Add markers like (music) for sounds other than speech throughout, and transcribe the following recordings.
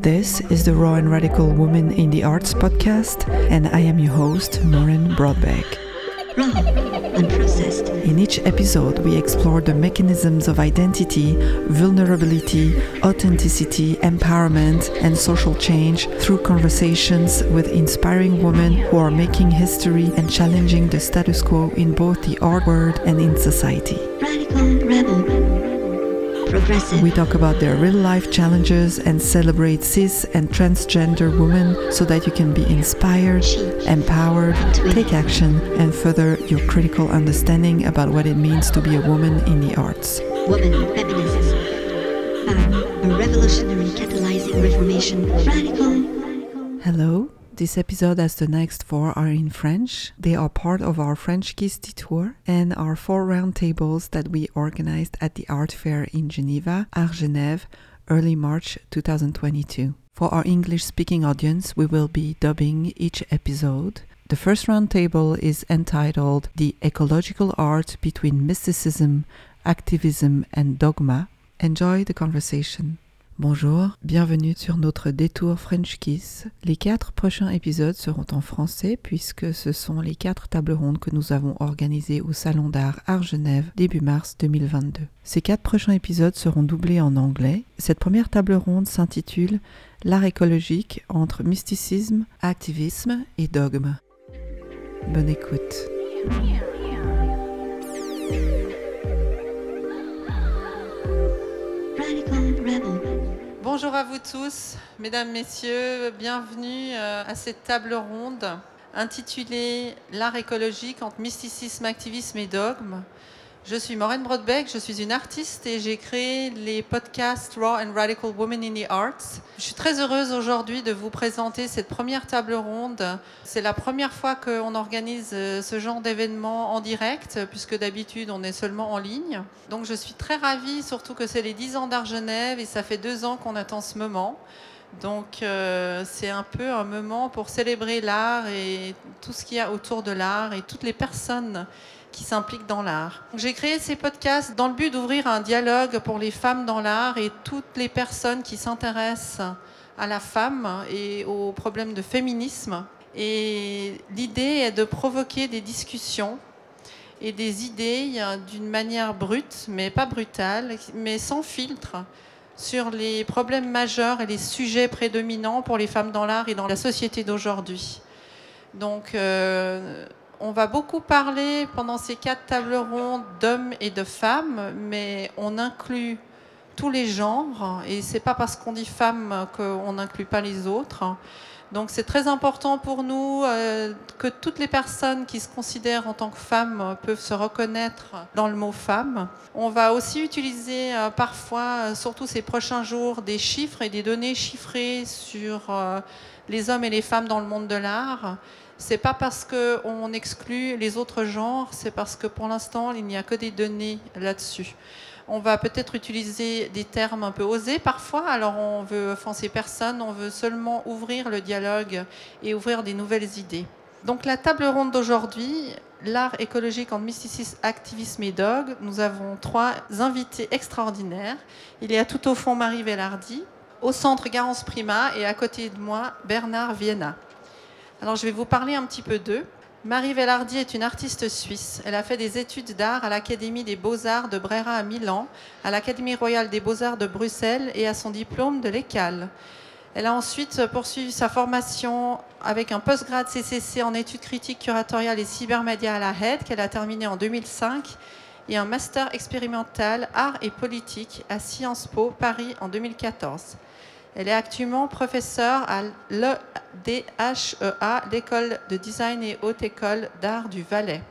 This is the Raw and Radical Woman in the Arts podcast, and I am your host, Maureen Broadbeck. In each episode, we explore the mechanisms of identity, vulnerability, authenticity, empowerment, and social change through conversations with inspiring women who are making history and challenging the status quo in both the art world and in society. Radical Rebel. Progressive. We talk about their real life challenges and celebrate cis and transgender women so that you can be inspired, empowered, take action, and further your critical understanding about what it means to be a woman in the arts. Woman feminism. A, a revolutionary catalyzing reformation. Radical. Hello. This episode, as the next four are in French, they are part of our French Kiss tour and our four roundtables that we organized at the art fair in Geneva, Art Genève, early March 2022. For our English speaking audience, we will be dubbing each episode. The first roundtable is entitled The Ecological Art Between Mysticism, Activism and Dogma. Enjoy the conversation. Bonjour, bienvenue sur notre détour French Kiss. Les quatre prochains épisodes seront en français puisque ce sont les quatre tables rondes que nous avons organisées au Salon d'Art Art Genève début mars 2022. Ces quatre prochains épisodes seront doublés en anglais. Cette première table ronde s'intitule L'art écologique entre mysticisme, activisme et dogme. Bonne écoute. Bonjour à vous tous, mesdames, messieurs, bienvenue euh, à cette table ronde intitulée L'art écologique entre mysticisme, activisme et dogme. Je suis Maureen Brodbeck, je suis une artiste et j'ai créé les podcasts Raw and Radical Women in the Arts. Je suis très heureuse aujourd'hui de vous présenter cette première table ronde. C'est la première fois qu'on organise euh, ce genre d'événement en direct, puisque d'habitude on est seulement en ligne. Donc je suis très ravie, surtout que c'est les 10 ans d'Art Genève et ça fait deux ans qu'on attend ce moment. Donc euh, c'est un peu un moment pour célébrer l'art et tout ce qu'il y a autour de l'art et toutes les personnes qui s'impliquent dans l'art. J'ai créé ces podcasts dans le but d'ouvrir un dialogue pour les femmes dans l'art et toutes les personnes qui s'intéressent à la femme et aux problèmes de féminisme. Et l'idée est de provoquer des discussions et des idées d'une manière brute, mais pas brutale, mais sans filtre, sur les problèmes majeurs et les sujets prédominants pour les femmes dans l'art et dans la société d'aujourd'hui. Donc, euh, on va beaucoup parler pendant ces quatre tables rondes d'hommes et de femmes, mais on inclut tous les genres, et c'est pas parce qu'on dit femme qu'on n'inclut pas les autres. Donc c'est très important pour nous euh, que toutes les personnes qui se considèrent en tant que femmes peuvent se reconnaître dans le mot femme. On va aussi utiliser euh, parfois, euh, surtout ces prochains jours, des chiffres et des données chiffrées sur les hommes et les femmes dans le monde de l'art. C'est pas parce qu'on exclut les autres genres, c'est parce que pour l'instant il n'y a que des données là-dessus. On va peut-être utiliser des termes un peu osés parfois, alors on veut offenser personne, on veut seulement ouvrir le dialogue et ouvrir des nouvelles idées. Donc la table ronde d'aujourd'hui, l'art écologique en mysticisme, activisme et dog, nous avons trois invités extraordinaires. Il y a tout au fond Marie Vellardi, au centre Garance Prima et à côté de moi Bernard Vienna. Alors je vais vous parler un petit peu d'eux. Marie Vellardi est une artiste suisse. Elle a fait des études d'art à l'Académie des Beaux-Arts de Brera à Milan, à l'Académie royale des Beaux-Arts de Bruxelles et à son diplôme de l'ECAL. Elle a ensuite poursuivi sa formation avec un postgrad CCC en études critiques curatoriales et cybermédia à la HED qu'elle a terminé en 2005 et un master expérimental art et politique à Sciences Po Paris en 2014. Elle est actuellement professeure à l'EDHEA, l'école de design et haute école d'art du Valais.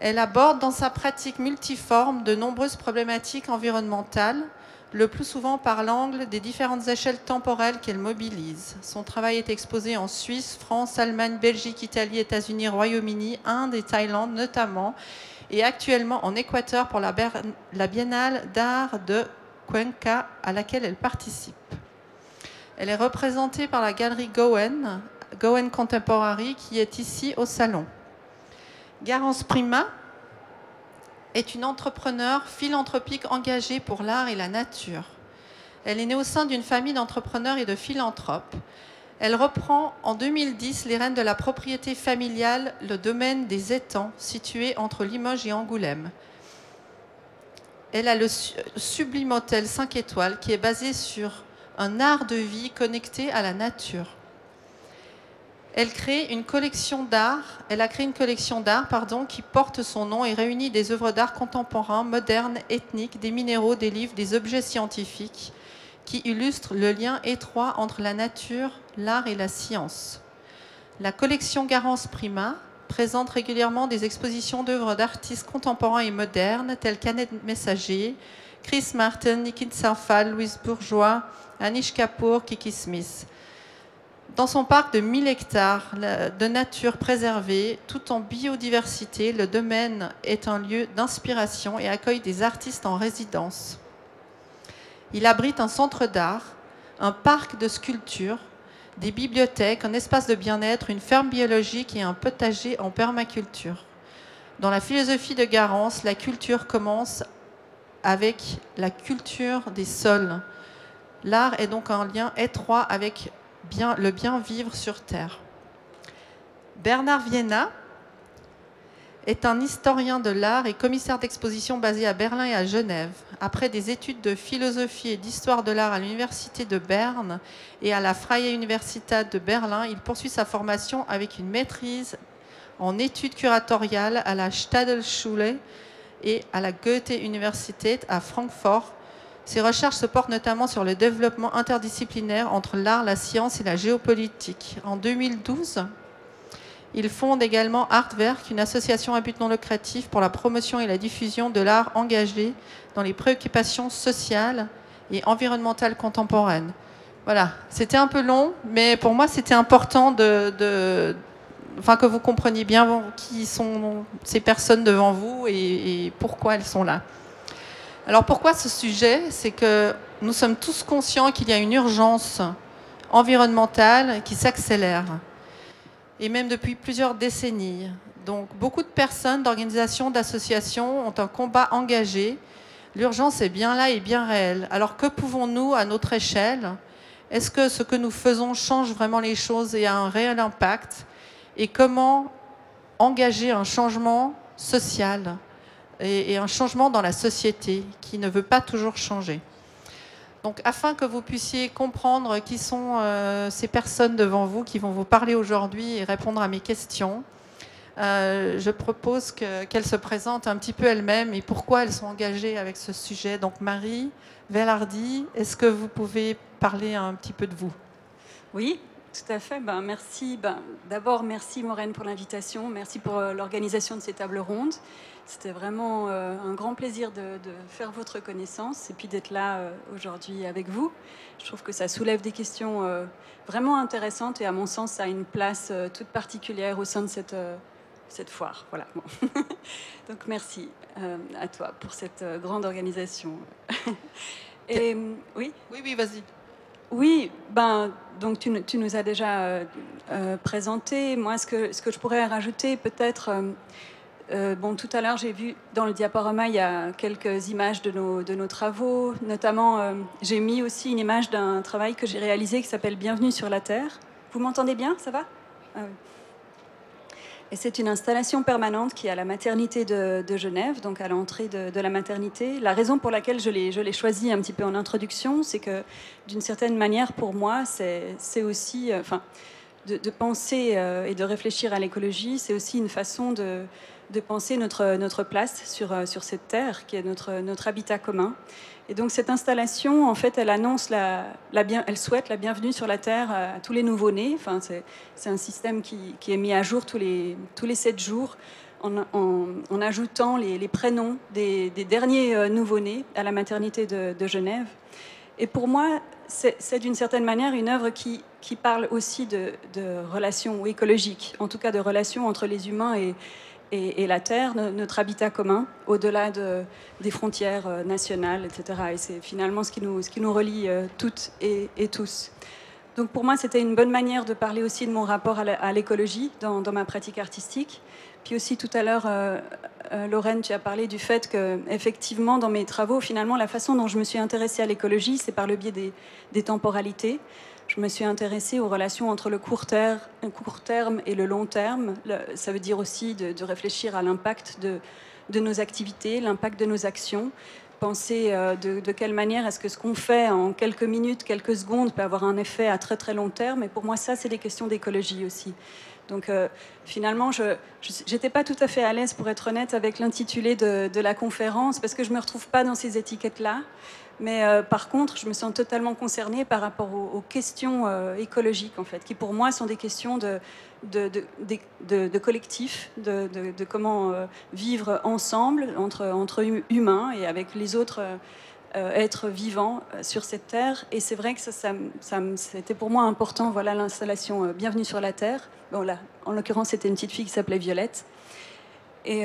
Elle aborde dans sa pratique multiforme de nombreuses problématiques environnementales, le plus souvent par l'angle des différentes échelles temporelles qu'elle mobilise. Son travail est exposé en Suisse, France, Allemagne, Belgique, Italie, États-Unis, Royaume-Uni, Inde et Thaïlande notamment, et actuellement en Équateur pour la, Biennale d'art de Cuenca à laquelle elle participe. Elle est représentée par la galerie Gowen, Gowen Contemporary, qui est ici au salon. Garance Prima est une entrepreneure philanthropique engagée pour l'art et la nature. Elle est née au sein d'une famille d'entrepreneurs et de philanthropes. Elle reprend en 2010 les rênes de la propriété familiale, le domaine des étangs, situé entre Limoges et Angoulême. Elle a le sublime hôtel 5 étoiles qui est basé sur un art de vie connecté à la nature. Elle crée une a créé une collection d'art, pardon, qui porte son nom et réunit des œuvres d'art contemporains, modernes, ethniques, des minéraux, des livres, des objets scientifiques, qui illustrent le lien étroit entre la nature, l'art et la science. La collection Garance Prima présente régulièrement des expositions d'œuvres d'artistes contemporains et modernes tels qu'Annette Messager, Chris Martin, Nikin Sarfal, Louise Bourgeois, Anish Kapoor, Kiki Smith. Dans son parc de 1000 hectares de nature préservée, tout en biodiversité, le domaine est un lieu d'inspiration et accueille des artistes en résidence. Il abrite un centre d'art, un parc de sculptures, des bibliothèques, un espace de bien-être, une ferme biologique et un potager en permaculture. Dans la philosophie de Garance, la culture commence avec la culture des sols. L'art est donc un lien étroit avec le bien vivre sur Terre. Bernard Vienna est un historien de l'art et commissaire d'exposition basé à Berlin et à Genève. Après des études de philosophie et d'histoire de l'art à l'université de Berne et à la Freie Universität de Berlin, il poursuit sa formation avec une maîtrise en études curatoriales à la Stadelschule et à la Goethe-Universität à Francfort. Ses recherches se portent notamment sur le développement interdisciplinaire entre l'art, la science et la géopolitique. En 2012, il fonde également Artwerk, une association à but non lucratif pour la promotion et la diffusion de l'art engagé dans les préoccupations sociales et environnementales contemporaines. Voilà, c'était un peu long, mais pour moi c'était important de, que vous compreniez bien qui sont ces personnes devant vous et pourquoi elles sont là. Alors pourquoi ce sujet? C'est que nous sommes tous conscients qu'il y a une urgence environnementale qui s'accélère et même depuis plusieurs décennies. Donc beaucoup de personnes, d'organisations, d'associations ont un combat engagé. L'urgence est bien là et bien réelle. Alors que pouvons-nous, à notre échelle, est-ce que ce que nous faisons change vraiment les choses et a un réel impact? Et comment engager un changement social et, un changement dans la société qui ne veut pas toujours changer? Donc, afin que vous puissiez comprendre qui sont euh, ces personnes devant vous qui vont vous parler aujourd'hui et répondre à mes questions, euh, je propose qu'elles se présentent un petit peu elles-mêmes et pourquoi elles sont engagées avec ce sujet. Donc, Marie Vellardi, est-ce que vous pouvez parler un petit peu de vous? Oui, tout à fait. Ben, merci. Ben, D'abord, merci Maureen pour l'invitation. Merci pour euh, l'organisation de ces tables rondes. C'était vraiment euh, un grand plaisir de, faire votre connaissance et puis d'être là euh, aujourd'hui avec vous. Je trouve que ça soulève des questions euh, vraiment intéressantes et à mon sens, ça a une place toute particulière au sein de cette, cette foire. Voilà. (laughs) Donc merci à toi pour cette grande organisation. (laughs) et, oui? Oui, oui, vas-y. Oui, ben, donc tu, tu nous as déjà présenté. Moi, ce que, ce que je pourrais rajouter peut-être euh, bon, tout à l'heure, j'ai vu dans le diaporama, il y a quelques images de nos, de nos travaux. Notamment, euh, j'ai mis aussi une image d'un travail que j'ai réalisé qui s'appelle Bienvenue sur la Terre. Vous m'entendez bien? Ça va? Ah Et c'est une installation permanente qui est à la maternité de, Genève, donc à l'entrée de, la maternité. La raison pour laquelle je l'ai choisi un petit peu en introduction, c'est que d'une certaine manière, pour moi, c'est aussi. Euh, de, de, penser et de réfléchir à l'écologie, c'est aussi une façon de, de penser notre, notre place sur, euh, sur cette terre qui est notre, notre habitat commun. Et donc cette installation, en fait, elle annonce la, la bien, elle souhaite la bienvenue sur la terre à, tous les nouveau-nés. Enfin, c'est un système qui, qui, est mis à jour tous les tous les sept jours. En, en, ajoutant les, prénoms des, des derniers euh, nouveau-nés à la maternité de, de, Genève. Et pour moi, c'est d'une certaine manière une œuvre qui, qui parle aussi de, de relations écologiques, en tout cas de relations entre les humains et, et, la terre, notre habitat commun, au-delà de, des frontières euh, nationales, etc. Et c'est finalement ce qui nous, ce qui nous relie euh, toutes et, tous. Donc pour moi, c'était une bonne manière de parler aussi de mon rapport à l'écologie dans, ma pratique artistique. Puis aussi tout à l'heure, euh, Lorraine, tu as parlé du fait que effectivement dans mes travaux, finalement, la façon dont je me suis intéressée à l'écologie, c'est par le biais des, temporalités. Je me suis intéressée aux relations entre le court, terme, et le long terme. ça veut dire aussi de, réfléchir à l'impact de, de nos activités, l'impact de nos actions penser euh, de, quelle manière est-ce que ce qu'on fait en quelques minutes, quelques secondes peut avoir un effet à très très long terme. Et pour moi, ça, c'est des questions d'écologie aussi. Donc euh, finalement, je n'étais pas tout à fait à l'aise, pour être honnête, avec l'intitulé de, de, la conférence, parce que je ne me retrouve pas dans ces étiquettes-là. Mais euh, par contre, je me sens totalement concernée par rapport aux, questions euh, écologiques, en fait, qui pour moi sont des questions de, de, de, collectif, de, comment euh, vivre ensemble, entre, hum, humains et avec les autres êtres vivants sur cette terre. Et c'est vrai que ça, ça, c'était pour moi important, voilà l'installation Bienvenue sur la Terre. Bon, là, en l'occurrence, c'était une petite fille qui s'appelait Violette. Et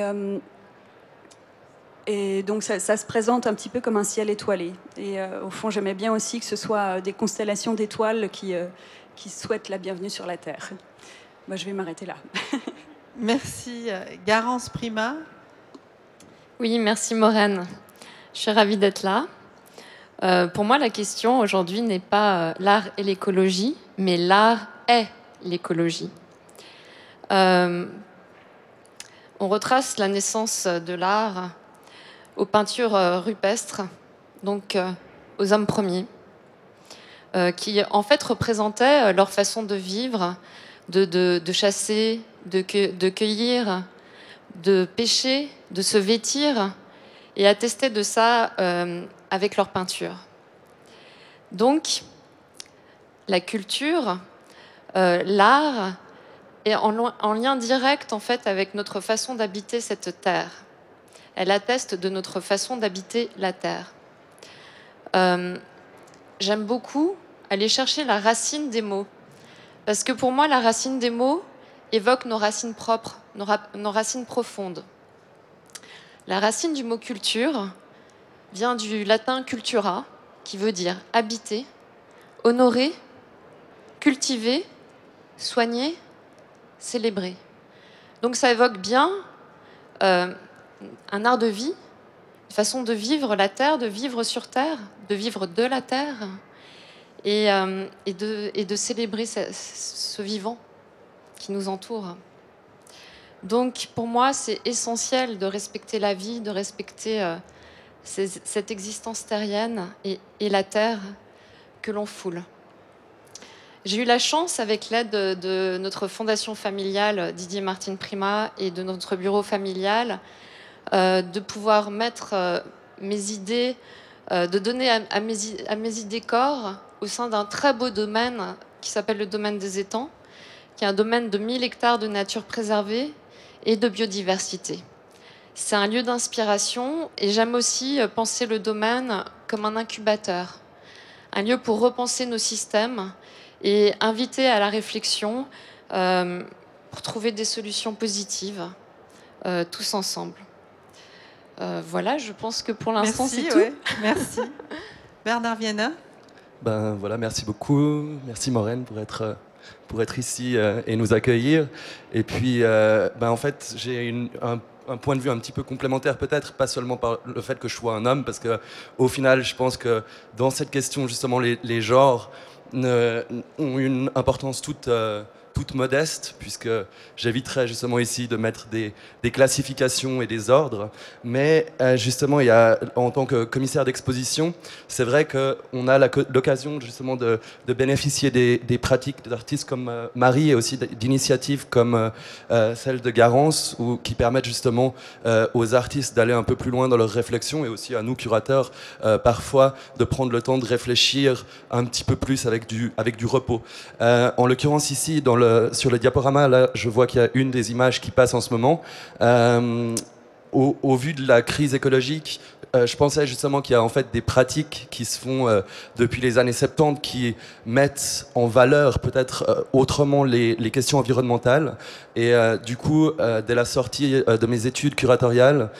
et donc ça, se présente un petit peu comme un ciel étoilé. Et euh, au fond, j'aimais bien aussi que ce soit euh, des constellations d'étoiles qui, euh, qui souhaitent la bienvenue sur la Terre. Moi, je vais m'arrêter là. (laughs) merci. Garance Prima. Oui, merci Maureen. Je suis ravie d'être là. pour moi, la question aujourd'hui n'est pas l'art et l'écologie, mais l'art est l'écologie. on retrace la naissance de l'art aux peintures euh, rupestres, donc euh, aux hommes premiers, euh, qui en fait représentaient leur façon de vivre, de, chasser, de, cueillir, de pêcher, de se vêtir, et attester de ça avec leur peinture. Donc, la culture, l'art est en, en, lien direct en fait avec notre façon d'habiter cette terre elle atteste de notre façon d'habiter la Terre. Euh, j'aime beaucoup aller chercher la racine des mots, parce que pour moi, la racine des mots évoque nos racines propres, nos, racines profondes. La racine du mot culture vient du latin cultura, qui veut dire habiter, honorer, cultiver, soigner, célébrer. Donc ça évoque bien euh, un art de vie, une façon de vivre la terre, de vivre sur terre, de vivre de la terre et, euh, de, célébrer ce, vivant qui nous entoure. Donc pour moi, c'est essentiel de respecter la vie, de respecter euh, cette existence terrienne et, la terre que l'on foule. J'ai eu la chance, avec l'aide de, notre fondation familiale Didier Martin Prima et de notre bureau familial, de pouvoir mettre euh, mes idées, euh, de donner à, mes, à, mes, idées corps au sein d'un très beau domaine qui s'appelle le domaine des étangs, qui est un domaine de 1000 hectares de nature préservée et de biodiversité. C'est un lieu d'inspiration et j'aime aussi penser le domaine comme un incubateur, un lieu pour repenser nos systèmes et inviter à la réflexion pour trouver des solutions positives tous ensemble. Euh, voilà, je pense que pour l'instant, c'est tout. merci. (laughs) Bernard Vienna ben, voilà, Merci beaucoup. Merci Maureen pour être, pour être ici euh, et nous accueillir. Et puis, euh, ben, en fait, j'ai un, un, point de vue un petit peu complémentaire, peut-être, pas seulement par le fait que je sois un homme, parce qu'au final, je pense que dans cette question, justement, les, les genres ont une importance toute toute modeste, puisque j'éviterai justement ici de mettre des, classifications et des ordres. Mais euh, justement, il y a, en tant que commissaire d'exposition, c'est vrai qu'on a l'occasion justement de, bénéficier des, pratiques d'artistes comme euh, Marie et aussi d'initiatives comme euh, celle de Garance, ou, qui permettent justement aux artistes d'aller un peu plus loin dans leur réflexion et aussi à nous, curateurs, parfois de prendre le temps de réfléchir un petit peu plus avec du, avec du repos. en l'occurrence ici, dans le sur le diaporama, là, je vois qu'il y a une des images qui passe en ce moment. Euh, au, vu de la crise écologique, euh, je pensais justement qu'il y a en fait des pratiques qui se font euh, depuis les années 70 qui mettent en valeur peut-être autrement les, les, questions environnementales. Et du coup, dès la sortie de mes études curatoriales,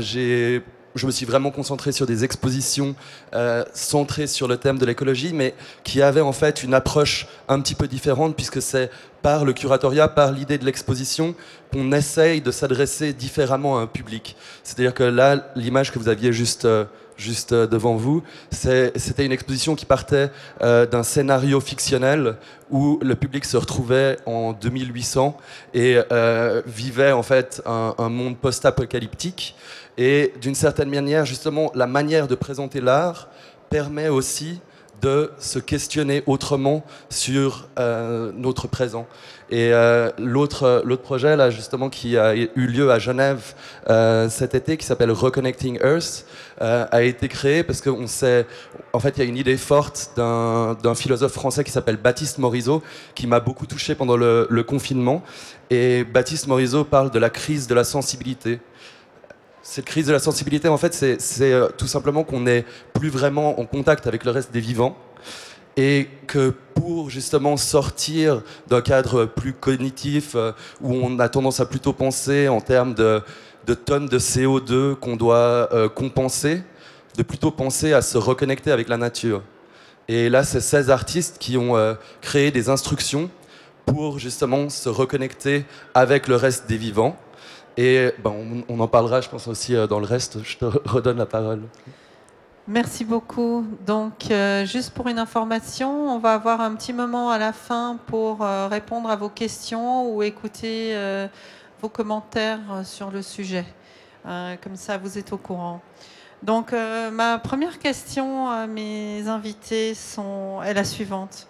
j'ai je me suis vraiment concentré sur des expositions euh, centrées sur le thème de l'écologie, mais qui avaient en fait une approche un petit peu différente, puisque c'est par le curatoriat, par l'idée de l'exposition, qu'on essaye de s'adresser différemment à un public. C'est-à-dire que là, l'image que vous aviez juste... euh, juste euh, devant vous, c'était une exposition qui partait euh, d'un scénario fictionnel où le public se retrouvait en 2800 et euh, vivait en fait un, un monde post-apocalyptique. Et d'une certaine manière, justement, la manière de présenter l'art permet aussi de se questionner autrement sur euh, notre présent. Et euh, l'autre projet, là, justement, qui a eu lieu à Genève euh, cet été, qui s'appelle Reconnecting Earth, euh, a été créé parce qu'on sait, en fait, il y a une idée forte d'un d'un philosophe français qui s'appelle Baptiste Morisot, qui m'a beaucoup touché pendant le, le confinement. Et Baptiste Morisot parle de la crise de la sensibilité. Cette crise de la sensibilité, en fait, c'est euh, tout simplement qu'on n'est plus vraiment en contact avec le reste des vivants et que pour justement sortir d'un cadre plus cognitif euh, où on a tendance à plutôt penser en termes de, tonnes de CO2 qu'on doit euh, compenser, de plutôt penser à se reconnecter avec la nature. Et là, c'est 16 artistes qui ont créé des instructions pour justement se reconnecter avec le reste des vivants. Et ben, on, en parlera, je pense aussi euh, dans le reste. Je te (laughs) redonne la parole. Merci beaucoup. Donc, euh, juste pour une information, on va avoir un petit moment à la fin pour euh, répondre à vos questions ou écouter vos commentaires sur le sujet. Comme ça, vous êtes au courant. Donc, ma première question à mes invités sont, est la suivante.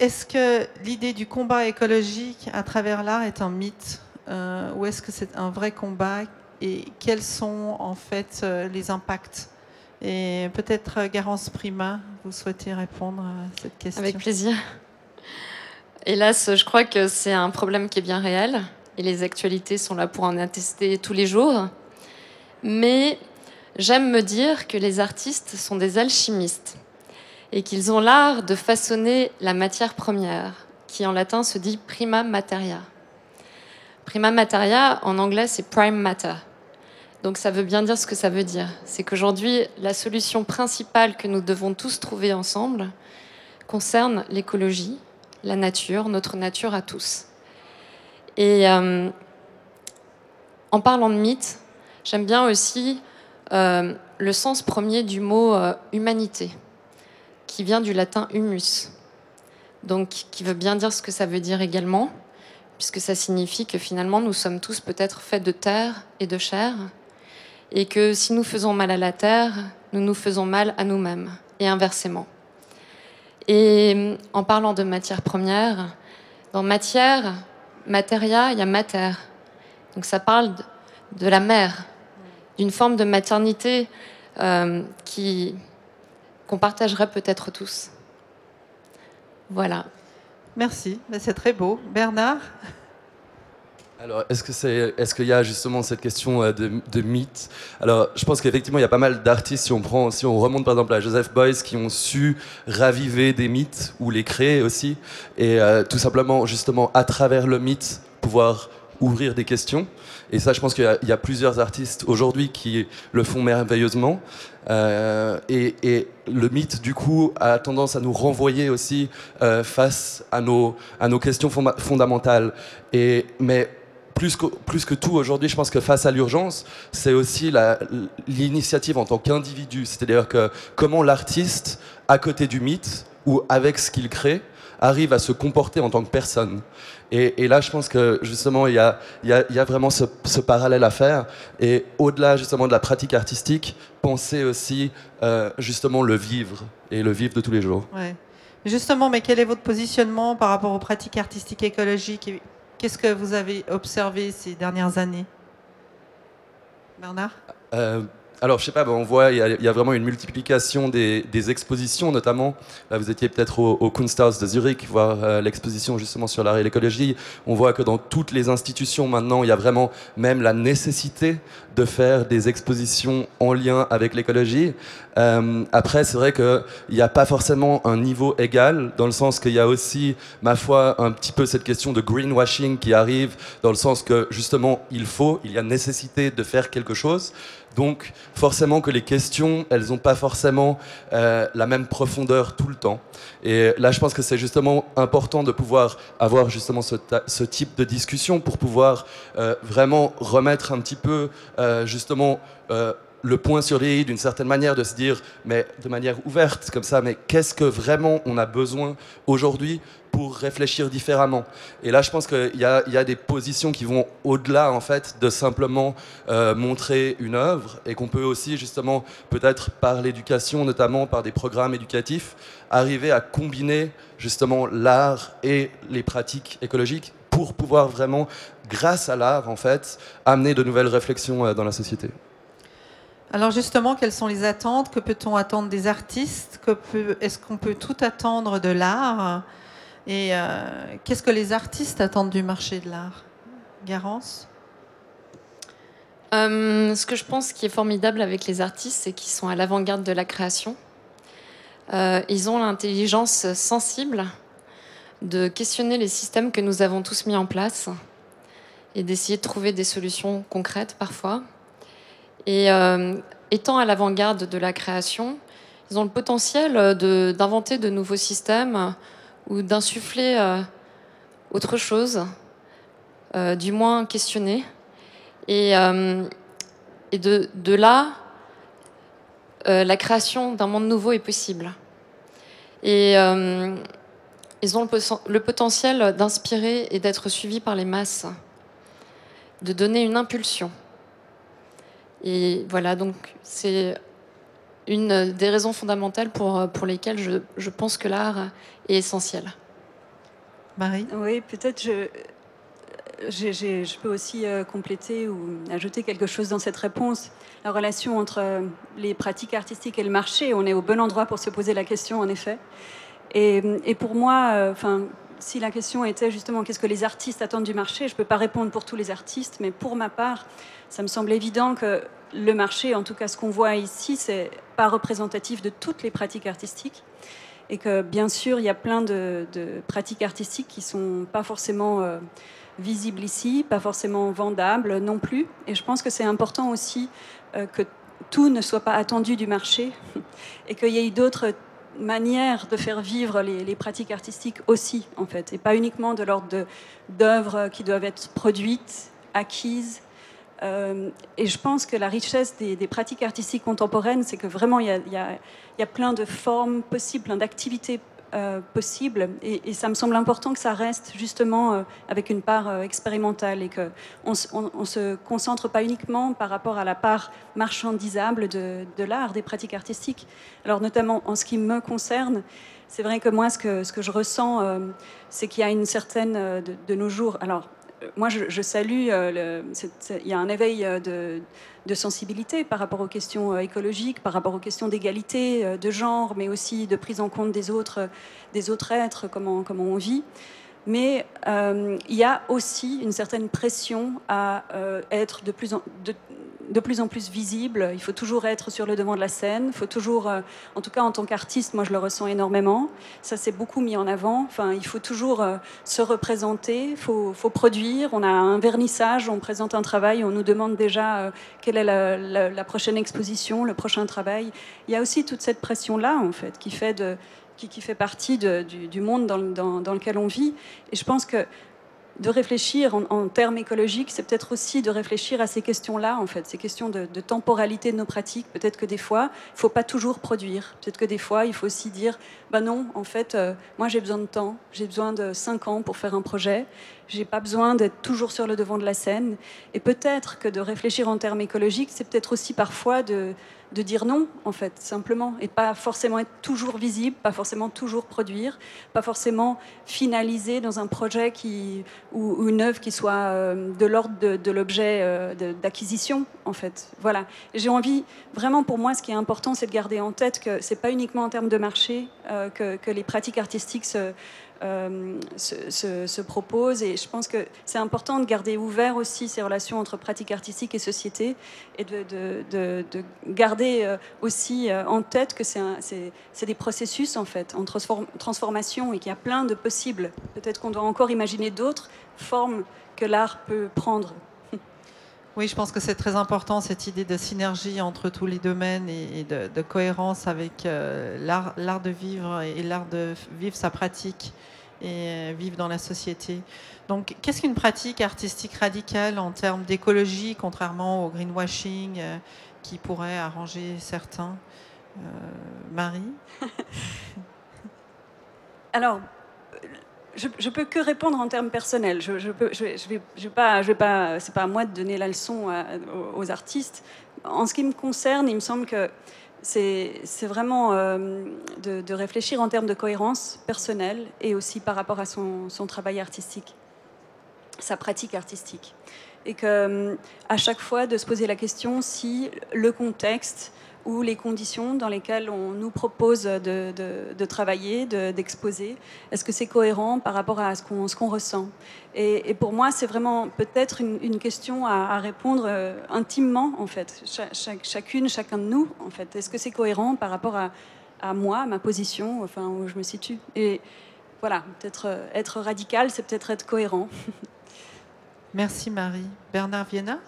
Est-ce que l'idée du combat écologique à travers l'art est un mythe euh, ou est-ce que c'est un vrai combat et quels sont en fait euh, les impacts? Et peut-être euh, Garance Prima, vous souhaitez répondre à cette question? Avec plaisir. Hélas, je crois que c'est un problème qui est bien réel et les actualités sont là pour en attester tous les jours. Mais j'aime me dire que les artistes sont des alchimistes et qu'ils ont l'art de façonner la matière première, qui en latin se dit prima materia. Prima materia, en anglais, c'est prime matter. Donc ça veut bien dire ce que ça veut dire. C'est qu'aujourd'hui, la solution principale que nous devons tous trouver ensemble concerne l'écologie, la nature, notre nature à tous. Et euh, en parlant de mythe, j'aime bien aussi euh, le sens premier du mot euh, humanité, qui vient du latin humus, donc qui veut bien dire ce que ça veut dire également, puisque ça signifie que finalement nous sommes tous peut-être faits de terre et de chair, et que si nous faisons mal à la terre, nous nous faisons mal à nous-mêmes, et inversement. Et en parlant de matière première, dans matière, materia, il y a mater. Donc ça parle de, de la mère, d'une forme de maternité euh, qui qu'on partagerait peut-être tous. Voilà. Merci, Mais c'est très beau. Bernard? Alors, est-ce que c'est, est-ce qu'il y a justement cette question euh, de, de mythe? Alors, je pense qu'effectivement, il y a pas mal d'artistes. Si on prend, si on remonte par exemple à Joseph Beuys, qui ont su raviver des mythes ou les créer aussi, et euh, tout simplement, justement, à travers le mythe, pouvoir ouvrir des questions. Et ça, je pense qu'il y a, plusieurs artistes aujourd'hui qui le font merveilleusement. Euh, et, le mythe, du coup, a tendance à nous renvoyer aussi euh, face à nos, à nos questions fonda- fondamentales. Et, mais plus que, plus que tout aujourd'hui, je pense que face à l'urgence, c'est aussi l'initiative en tant qu'individu. C'est-à-dire que comment l'artiste, à côté du mythe, ou avec ce qu'il crée, arrive à se comporter en tant que personne. Et, et là, je pense que justement, il y a, il y a- il y a vraiment ce, ce parallèle à faire. Et au-delà justement de la pratique artistique, penser aussi euh, justement le vivre et le vivre de tous les jours. Ouais. Justement, mais quel est votre positionnement par rapport aux pratiques artistiques écologiques Qu'est-ce que vous avez observé ces dernières années? Bernard? Euh, alors, je sais pas, on voit, il y, a vraiment une multiplication des, expositions, notamment. Là, vous étiez peut-être au, Kunsthaus de Zurich, voir euh, l'exposition justement sur l'art et l'écologie. On voit que dans toutes les institutions maintenant, il y a vraiment même la nécessité de faire des expositions en lien avec l'écologie. Euh, après, c'est vrai qu'il n'y a pas forcément un niveau égal, dans le sens qu'il y a aussi, ma foi, un petit peu cette question de greenwashing qui arrive, dans le sens que justement, il faut, il y a nécessité de faire quelque chose. Donc forcément que les questions, elles n'ont pas forcément euh, la même profondeur tout le temps. Et là, je pense que c'est justement important de pouvoir avoir justement ce, type de discussion pour pouvoir euh, vraiment remettre un petit peu euh, justement le point sur les i d'une certaine manière, de se dire, mais de manière ouverte comme ça, mais qu'est-ce que vraiment on a besoin aujourd'hui pour réfléchir différemment? Et là, je pense qu'il y, a des positions qui vont au-delà, en fait, de simplement euh, montrer une œuvre, et qu'on peut aussi, justement, peut-être par l'éducation, notamment par des programmes éducatifs, arriver à combiner, justement, l'art et les pratiques écologiques pour pouvoir vraiment, grâce à l'art, en fait, amener de nouvelles réflexions euh, dans la société. Alors justement, quelles sont les attentes? Que peut-on attendre des artistes? Est-ce qu'on peut tout attendre de l'art? Et euh, qu'est-ce que les artistes attendent du marché de l'art? Garance? Euh, Ce que je pense qui est formidable avec les artistes, c'est qu'ils sont à l'avant-garde de la création. Euh, ils ont l'intelligence sensible de questionner les systèmes que nous avons tous mis en place et d'essayer de trouver des solutions concrètes parfois. Et euh, étant à l'avant-garde de la création, ils ont le potentiel euh, d'inventer de, nouveaux systèmes ou d'insuffler euh, autre chose, du moins questionner. Et, de, là, la création d'un monde nouveau est possible. Et ils ont le potentiel d'inspirer et d'être suivis par les masses, de donner une impulsion. Et voilà, donc c'est une des raisons fondamentales pour, pour lesquelles je, je pense que l'art est essentiel. Marie? Oui, peut-être je, je peux aussi euh, compléter ou ajouter quelque chose dans cette réponse. La relation entre euh, les pratiques artistiques et le marché, on est au bon endroit pour se poser la question, en effet. Et, et pour moi, euh, enfin, si la question était justement qu'est-ce que les artistes attendent du marché, je ne peux pas répondre pour tous les artistes, mais pour ma part, ça me semble évident que le marché, en tout cas ce qu'on voit ici, c'est pas représentatif de toutes les pratiques artistiques. Et que bien sûr, il y a plein de, pratiques artistiques qui sont pas forcément euh, visibles ici, pas forcément vendables non plus. Et je pense que c'est important aussi euh, que tout ne soit pas attendu du marché (laughs) et qu'il y ait d'autres manières de faire vivre les, pratiques artistiques aussi, en fait, et pas uniquement de l'ordre d'œuvres qui doivent être produites, acquises, euh, et je pense que la richesse des, pratiques artistiques contemporaines, c'est que vraiment, il y, a, plein de formes possibles, plein d'activités euh, possibles. Et, ça me semble important que ça reste justement euh, avec une part expérimentale et qu'on ne se concentre pas uniquement par rapport à la part marchandisable de, l'art, des pratiques artistiques. Alors notamment en ce qui me concerne, c'est vrai que moi, ce que, ce que je ressens, c'est qu'il y a une certaine, de, de nos jours, alors moi, je, salue, euh, il y a un éveil euh, de, sensibilité par rapport aux questions euh, écologiques, par rapport aux questions d'égalité, de genre, mais aussi de prise en compte des autres, des autres êtres, comment, comment on vit. Mais il y a aussi une certaine pression à être de plus en, de, de plus en plus visible. Il faut toujours être sur le devant de la scène. Il faut toujours, euh, en tout cas en tant qu'artiste, moi je le ressens énormément. Ça s'est beaucoup mis en avant. Enfin, il faut toujours euh, se représenter. Il faut, produire. On a un vernissage, on présente un travail, on nous demande déjà euh, quelle est la, prochaine exposition, le prochain travail. Il y a aussi toute cette pression-là, en fait, qui fait, qui, fait partie du, monde dans, dans lequel on vit. Et je pense que de réfléchir en, termes écologiques, c'est peut-être aussi de réfléchir à ces questions-là, en fait, ces questions de, temporalité de nos pratiques. Peut-être que des fois, il ne faut pas toujours produire. Peut-être que des fois, il faut aussi dire, bah non, en fait, euh, moi j'ai besoin de temps, j'ai besoin de cinq ans pour faire un projet, j'ai pas besoin d'être toujours sur le devant de la scène. Et peut-être que de réfléchir en termes écologiques, c'est peut-être aussi parfois de, de dire non, en fait, simplement, et pas forcément être toujours visible, pas forcément toujours produire, pas forcément finaliser dans un projet qui, ou, une œuvre qui soit euh, de l'ordre de, l'objet euh, d'acquisition, en fait. Voilà. J'ai envie, vraiment, pour moi, ce qui est important, c'est de garder en tête que c'est pas uniquement en termes de marché euh, que, que, les pratiques artistiques se euh, se, propose. Et je pense que c'est important de garder ouvert aussi ces relations entre pratique artistique et société et de, de, garder euh, aussi euh, en tête que c'est des processus en fait en transformation et qu'il y a plein de possibles. Peut-être qu'on doit encore imaginer d'autres formes que l'art peut prendre. Oui, je pense que c'est très important cette idée de synergie entre tous les domaines et, de, cohérence avec l'art de vivre et l'art de vivre sa pratique et euh, vivre dans la société. Donc, qu'est-ce qu'une pratique artistique radicale en termes d'écologie, contrairement au greenwashing euh, qui pourrait arranger certains euh, Marie? (laughs) Alors, je, je peux que répondre en termes personnels. Je, je, peux, je, vais, pas, c'est pas à moi de donner la leçon aux artistes. En ce qui me concerne, il me semble que c'est vraiment euh, de, réfléchir en termes de cohérence personnelle et aussi par rapport à son, travail artistique, sa pratique artistique. Et que, euh, à chaque fois, de se poser la question si le contexte ou les conditions dans lesquelles on nous propose de, de, travailler, d'exposer, est-ce que c'est cohérent par rapport à ce qu'on ressent? Et, pour moi, c'est vraiment peut-être une, question à, répondre euh, intimement, en fait, chacune, chacun de nous, en fait. Est-ce que c'est cohérent par rapport à, à, moi, à ma position, enfin, où je me situe? Et voilà, peut-être euh, être radical, c'est peut-être être cohérent. (laughs) Merci Marie. Bernard Viena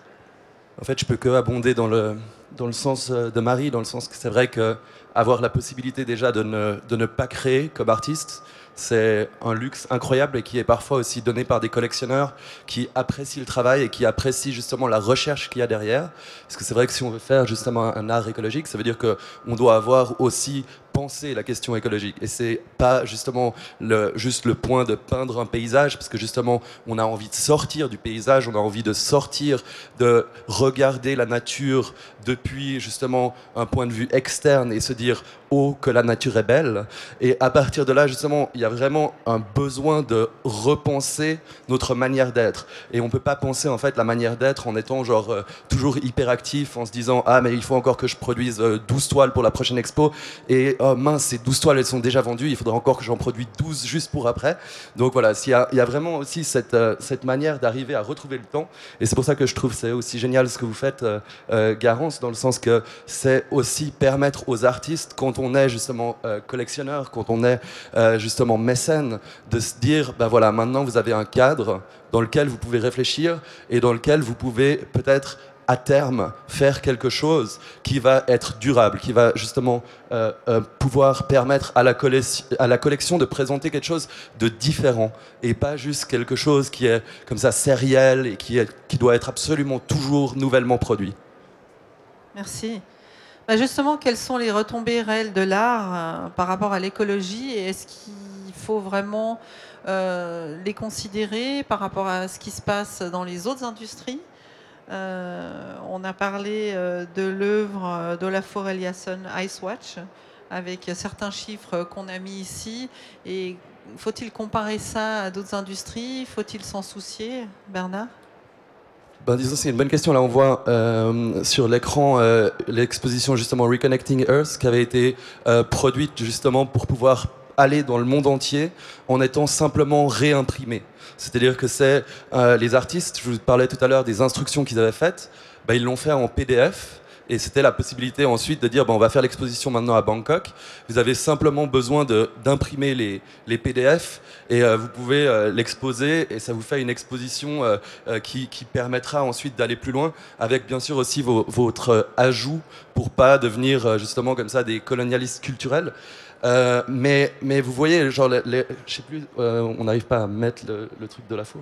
En fait, je peux que abonder dans le, dans le sens euh, de Marie, dans le sens que c'est vrai qu'avoir la possibilité déjà de ne, de ne pas créer comme artiste, c'est un luxe incroyable et qui est parfois aussi donné par des collectionneurs qui apprécient le travail et qui apprécient justement la recherche qu'il y a derrière. Parce que c'est vrai que si on veut faire justement un art écologique, ça veut dire qu'on doit avoir aussi penser la question écologique. Et c'est pas justement le, juste le point de peindre un paysage, parce que justement, on a envie de sortir du paysage, on a envie de sortir, de regarder la nature depuis justement un point de vue externe et se dire, oh, que la nature est belle. Et à partir de là, justement, il y a vraiment un besoin de repenser notre manière d'être. Et on peut pas penser en fait la manière d'être en étant genre euh, toujours hyperactif, en se disant, ah, mais il faut encore que je produise 12 euh, toiles pour la prochaine expo. Et oh mince, ces 12 toiles, elles sont déjà vendues, il faudrait encore que j'en produise 12 juste pour après. Donc voilà, il y, a, vraiment aussi cette, euh, cette manière d'arriver à retrouver le temps. Et c'est pour ça que je trouve c'est aussi génial ce que vous faites, euh, euh, Garance, dans le sens que c'est aussi permettre aux artistes, quand on est justement collectionneur, quand on est justement mécène, de se dire, ben voilà, maintenant vous avez un cadre dans lequel vous pouvez réfléchir et dans lequel vous pouvez peut-être à terme faire quelque chose qui va être durable, qui va justement euh, euh, pouvoir permettre à la, collection de présenter quelque chose de différent et pas juste quelque chose qui est comme ça sériel et qui doit être absolument toujours nouvellement produit. Merci. Bah, justement, quelles sont les retombées réelles de l'art euh, par rapport à l'écologie et est-ce qu'il faut vraiment les considérer par rapport à ce qui se passe dans les autres industries? Euh, on a parlé euh, de l'œuvre euh, d'Olafur Eliasson, Ice Watch, avec certains chiffres qu'on a mis ici. Et faut-il comparer ça à d'autres industries? Faut-il s'en soucier, Bernard? Ben, c'est une bonne question. Là, on voit sur l'écran l'exposition justement Reconnecting Earth qui avait été produite justement pour pouvoir aller dans le monde entier en étant simplement réimprimé. C'est-à-dire que c'est euh, les artistes, je vous parlais tout à l'heure des instructions qu'ils avaient faites, bah, ils l'ont fait en PDF. Et c'était la possibilité ensuite de dire, bah, on va faire l'exposition maintenant à Bangkok. Vous avez simplement besoin d'imprimer les, les, PDF et euh, vous pouvez euh, l'exposer et ça vous fait une exposition qui, qui, permettra ensuite d'aller plus loin avec bien sûr aussi votre ajout pour pas devenir justement comme ça des colonialistes culturels. Euh, mais, mais vous voyez, genre, les, je sais plus, euh, on n'arrive pas à mettre le, truc de la faux.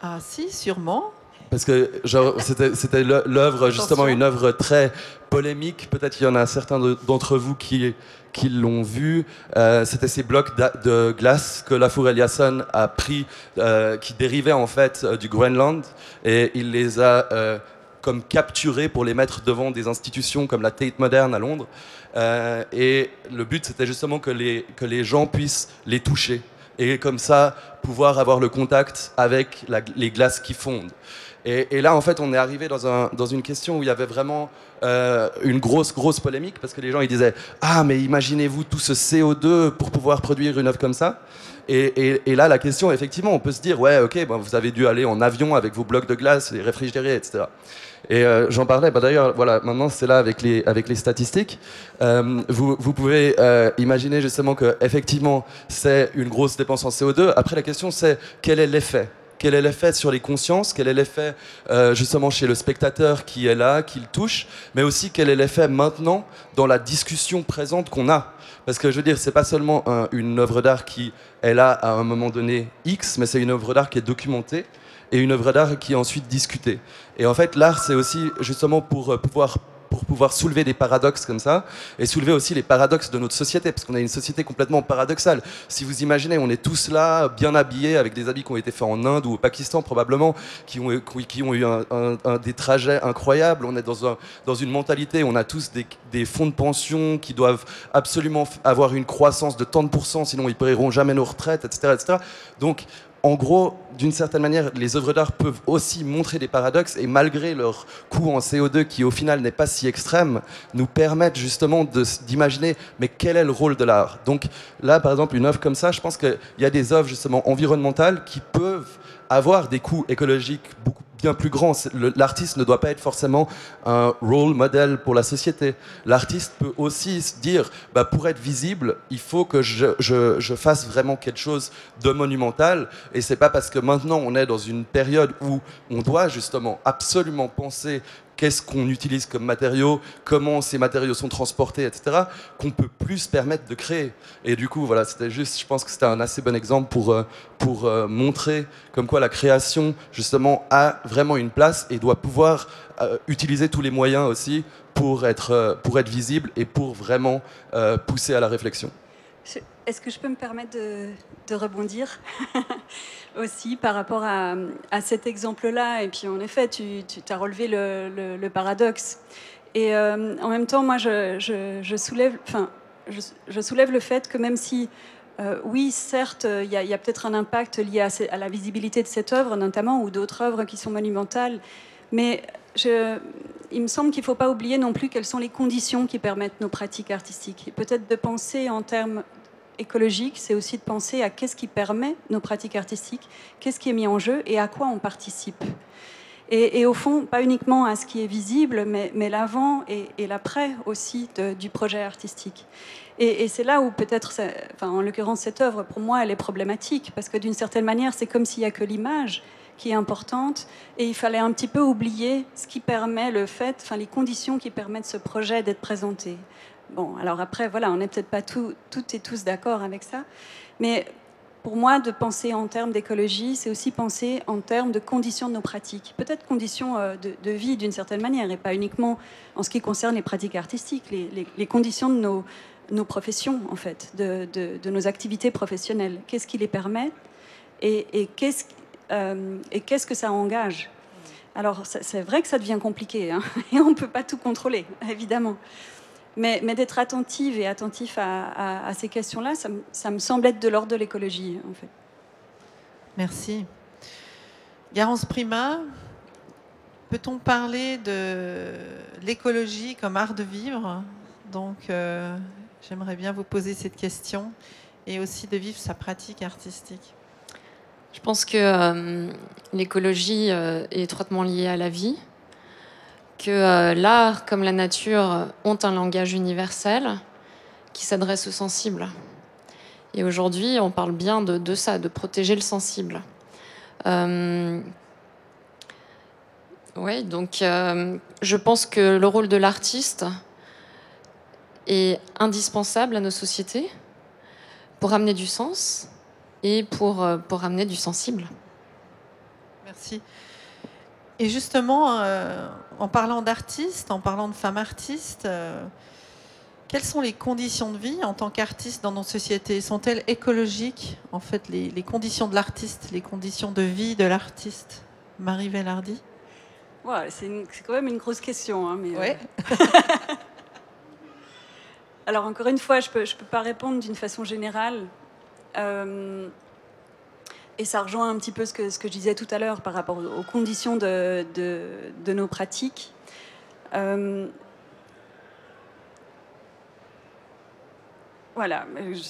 Ah si, sûrement. Parce que c'était l'œuvre, justement, une œuvre très polémique. Peut-être qu'il y en a certains d'entre vous qui, qui l'ont vu. Euh, c'était ces blocs de glace que Lafour Eliasson a pris, qui dérivaient en fait du Groenland, et il les a comme capturés pour les mettre devant des institutions comme la Tate Modern à Londres. Euh, et le but, c'était justement que les, que les gens puissent les toucher et comme ça pouvoir avoir le contact avec les glaces qui fondent. Et, là, en fait, on est arrivé dans, un, dans une question où il y avait vraiment euh, une grosse, grosse polémique parce que les gens ils disaient Ah, mais imaginez-vous tout ce CO2 pour pouvoir produire une œuvre comme ça? Et, et- là, la question, effectivement, on peut se dire Ouais, ok, ben, vous avez dû aller en avion avec vos blocs de glace, les réfrigérés, etc. Et euh, j'en parlais, bah, d'ailleurs, voilà, maintenant c'est là avec les, avec les statistiques. Euh, vous, pouvez euh, imaginer justement que effectivement c'est une grosse dépense en CO2. Après, la question c'est quel est l'effet? Quel est l'effet sur les consciences? Quel est l'effet justement chez le spectateur qui est là, qui le touche? Mais aussi quel est l'effet maintenant dans la discussion présente qu'on a? Parce que je veux dire, c'est pas seulement un- une œuvre d'art qui est là à un moment donné X, mais c'est une œuvre d'art qui est documentée et une œuvre d'art qui est ensuite discutée. Et en fait, l'art, c'est aussi justement pour euh, pouvoir pour pouvoir soulever des paradoxes comme ça et soulever aussi les paradoxes de notre société parce qu'on a une société complètement paradoxale. Si vous imaginez, on est tous là, bien habillés, avec des habits qui ont été faits en Inde ou au Pakistan probablement, qui ont, eu des trajets incroyables. On est dans, un, dans une mentalité, on a tous des, fonds de pension qui doivent absolument avoir une croissance de tant de pourcents, sinon ils ne paieront jamais nos retraites, etc. etc. Donc, en gros, d'une certaine manière, les œuvres d'art peuvent aussi montrer des paradoxes et malgré leur coût en CO2 qui au final n'est pas si extrême, nous permettent justement d'imaginer mais quel est le rôle de l'art. Donc là, par exemple, une œuvre comme ça, je pense qu'il y a des œuvres justement environnementales qui peuvent avoir des coûts écologiques beaucoup plus le- L'artiste ne doit pas être forcément un role model pour la société. L'artiste peut aussi se dire, bah, pour être visible, il faut que je, je- je fasse vraiment quelque chose de monumental. Et c'est pas parce que maintenant on est dans une période où on doit justement absolument penser qu'est-ce qu'on utilise comme matériaux, comment ces matériaux sont transportés, etc., qu'on peut plus permettre de créer. Et du coup, voilà, c'était juste, je pense que c'était un assez bon exemple pour, euh, pour euh, montrer comme quoi la création, justement, a vraiment une place et doit pouvoir euh, utiliser tous les moyens aussi pour être, pour être visible et pour vraiment pousser à la réflexion. Est-ce que je peux me permettre de, rebondir (laughs) aussi par rapport à, à cet exemple-là? Et puis en effet, tu, tu as relevé le, le- paradoxe. Et euh, en même temps, moi, je, je- soulève, enfin, je, soulève le fait que même si, euh, oui, certes, il y a, peut-être un impact lié à, à la visibilité de cette œuvre, notamment, ou d'autres œuvres qui sont monumentales, mais il me semble qu'il ne faut pas oublier non plus quelles sont les conditions qui permettent nos pratiques artistiques. Et peut-être de penser en termes écologiques, c'est aussi de penser à qu'est-ce qui permet nos pratiques artistiques, qu'est-ce qui est mis en jeu et à quoi on participe. Et, au fond, pas uniquement à ce qui est visible, mais, l'avant et, l'après aussi du projet artistique. Et, c'est là où peut-être, en l'occurrence, cette œuvre, pour moi, elle est problématique, parce que d'une certaine manière, c'est comme s'il n'y a que l'image qui est importante, et il fallait un petit peu oublier ce qui permet le fait, enfin, les conditions qui permettent ce projet d'être présenté. Bon, alors après, voilà, on n'est peut-être pas tout, toutes et tous d'accord avec ça, mais pour moi, de penser en termes d'écologie, c'est aussi penser en termes de conditions de nos pratiques. Peut-être conditions euh, de, vie d'une certaine manière, et pas uniquement en ce qui concerne les pratiques artistiques, les, conditions de nos, professions, en fait, de, nos activités professionnelles. Qu'est-ce qui les permet et, euh, qu'est-ce que ça engage? Alors, c'est c'est vrai que ça devient compliqué, hein, (laughs) et on ne peut pas tout contrôler, évidemment. Mais, mais d'être attentive et attentif à, à- à ces questions-là, ça, me- ça me semble être de l'ordre de l'écologie, en fait. Merci. Garance Prima, peut-on parler de l'écologie comme art de vivre? Donc, euh, j'aimerais bien vous poser cette question et aussi de vivre sa pratique artistique. Je pense que euh, l'écologie euh, est étroitement liée à la vie, que euh, l'art comme la nature ont un langage universel qui s'adresse aux sensibles. Et aujourd'hui, on parle bien de, ça, de protéger le sensible. Euh, oui, donc euh, je pense que le rôle de l'artiste est indispensable à nos sociétés pour amener du sens et pour, pour amener du sensible. Merci. Et justement, en parlant d'artistes, en parlant de femmes artistes, euh, quelles sont les conditions de vie en tant qu'artiste dans nos sociétés? Sont-elles écologiques, en fait, les, les conditions de l'artiste, les conditions de vie de l'artiste? Marie Vellardi Ouais, c'est une- c'est quand même une grosse question. hein, mais, euh. (laughs) Alors encore une fois, je ne peux, je peux pas répondre d'une façon générale. Euh, et ça rejoint un petit peu ce que, ce que je disais tout à l'heure par rapport aux conditions de, de, de nos pratiques. Euh, voilà. je-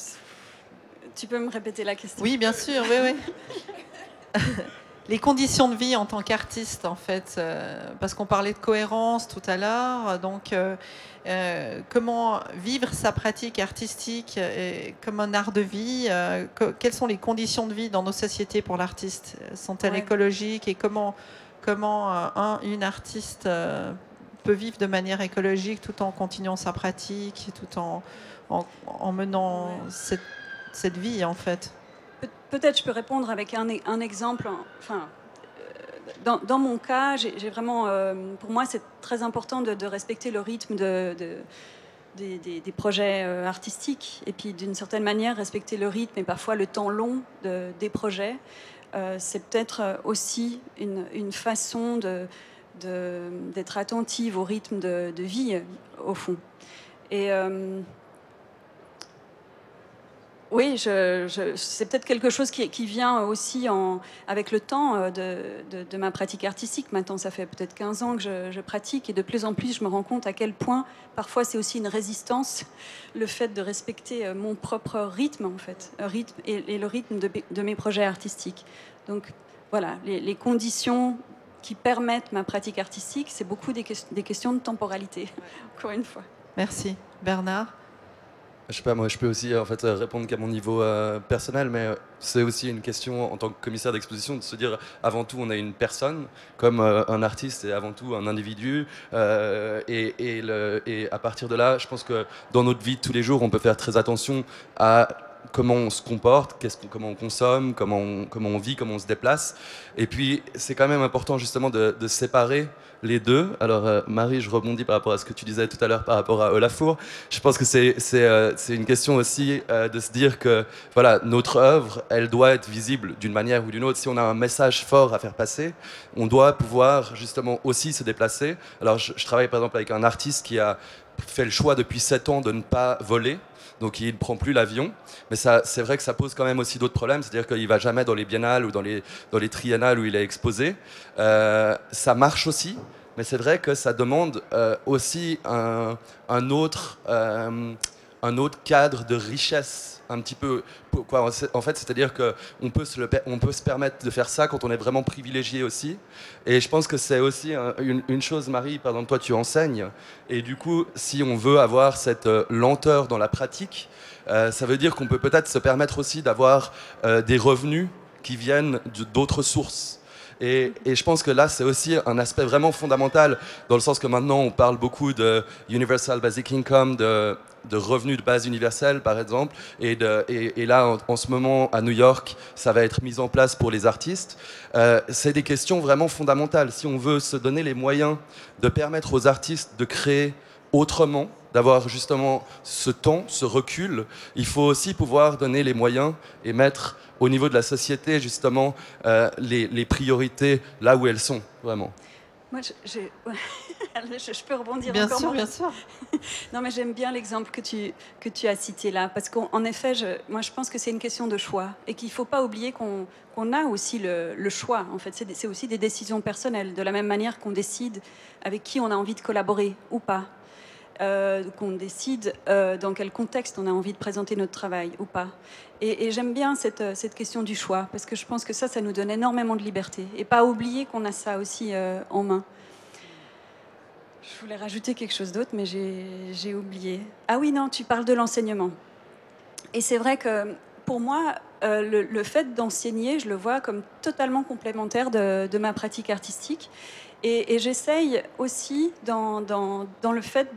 tu peux me répéter la question Oui, bien sûr, oui, oui. (laughs) Les conditions de vie en tant qu'artiste, en fait, euh, parce qu'on parlait de cohérence tout à l'heure, donc euh, euh, comment vivre sa pratique artistique comme un art de vie euh, que- Quelles sont les conditions de vie dans nos sociétés pour l'artiste? Sont-elles Ouais. écologiques Et comment, comment euh, un, une artiste peut vivre de manière écologique tout en continuant sa pratique, tout en, en, en menant Ouais. cette, cette vie, en fait? Peut-être je peux répondre avec un, e- exemple. en- Enfin, euh, dans, mon cas, j'ai vraiment, euh, pour moi, c'est très important de, respecter le rythme de, de- des, projets euh, artistiques et puis d'une certaine manière respecter le rythme et parfois le temps long de- des projets. C'est peut-être aussi une, façon d'être attentive au rythme de, vie, au fond. Et. Oui, je, je- c'est peut-être quelque chose qui, qui vient aussi en, avec le temps euh, de, de- de ma pratique artistique. Maintenant, ça fait peut-être 15 ans que je, je pratique et de plus en plus, je me rends compte à quel point parfois c'est aussi une résistance, le fait de respecter euh, mon propre rythme, en fait, rythme et, et le rythme de, de mes projets artistiques. Donc voilà, les, les conditions qui permettent ma pratique artistique, c'est beaucoup des questions de temporalité, (laughs) encore une fois. Merci. Bernard? Je sais pas, moi je peux aussi en fait répondre qu'à mon niveau euh, personnel, mais euh, c'est aussi une question en tant que commissaire d'exposition de se dire avant tout on est une personne, comme euh, un artiste est avant tout un individu, et à partir de là, je pense que dans notre vie de tous les jours, on peut faire très attention à comment on se comporte, qu'est-ce qu'on- comment on consomme, comment on, comment on vit, comment on se déplace. Et puis c'est quand même important justement de, de séparer les deux. Alors euh, Marie, je rebondis par rapport à ce que tu disais tout à l'heure par rapport à Olafour. Je pense que c'est c'est, euh, c'est une question aussi euh, de se dire que voilà notre œuvre, elle doit être visible d'une manière ou d'une autre. Si on a un message fort à faire passer, on doit pouvoir justement aussi se déplacer. Alors je, je travaille par exemple avec un artiste qui a fait le choix depuis 7 ans de ne pas voler. Donc il ne prend plus l'avion, mais ça, c'est vrai que ça pose quand même aussi d'autres problèmes, c'est-à-dire qu'il va jamais dans les biennales ou dans les, dans les triennales où il est exposé. Euh, ça marche aussi, mais c'est vrai que ça demande euh, aussi un, un autre, euh, un autre cadre de richesse, un petit peu. en fait, c'est-à-dire qu'on peut, se on peut se permettre de faire ça quand on est vraiment privilégié aussi. Et je pense que c'est aussi un- une, chose, Marie, par toi tu enseignes, et du coup, si on veut avoir cette euh, lenteur dans la pratique, euh, ça veut dire qu'on peut peut-être se permettre aussi d'avoir euh, des revenus qui viennent d'autres sources. Et, je pense que là, c'est aussi un aspect vraiment fondamental, dans le sens que maintenant, on parle beaucoup de Universal Basic Income, de, revenus de base universelle, par exemple. Et, là, en, en ce moment, à New York, ça va être mis en place pour les artistes. Euh, c'est des questions vraiment fondamentales. Si on veut se donner les moyens de permettre aux artistes de créer autrement, d'avoir justement ce temps, ce recul, il faut aussi pouvoir donner les moyens et mettre au niveau de la société justement euh, les, les priorités là où elles sont, vraiment. Moi, je, j'ai- (laughs) je, je peux rebondir Bien encore sûr, bien sûr. (laughs) Non, mais j'aime bien l'exemple que tu, que tu as cité là, parce qu'en en effet, je, moi je pense que c'est une question de choix et qu'il ne faut pas oublier qu'on a aussi le, le choix. En fait, c'est aussi des décisions personnelles, de la même manière qu'on décide avec qui on a envie de collaborer ou pas. Euh, qu'on décide euh, dans quel contexte on a envie de présenter notre travail ou pas. Et, j'aime bien cette, euh, cette question du choix, parce que je pense que ça, ça nous donne énormément de liberté. Et pas oublier qu'on a ça aussi en main. Je voulais rajouter quelque chose d'autre, mais j'ai oublié. Ah oui, non, tu parles de l'enseignement. Et c'est vrai que pour moi, le, fait d'enseigner, je le vois comme totalement complémentaire de, ma pratique artistique. Et, j'essaye aussi dans le fait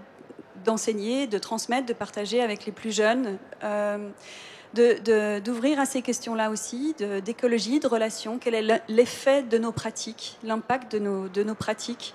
d'enseigner, de transmettre, de partager avec les plus jeunes, euh, de- de- d'ouvrir à ces questions-là aussi, de- d'écologie, de relations, quel est le- l'effet de nos pratiques, l'impact de nos, de pratiques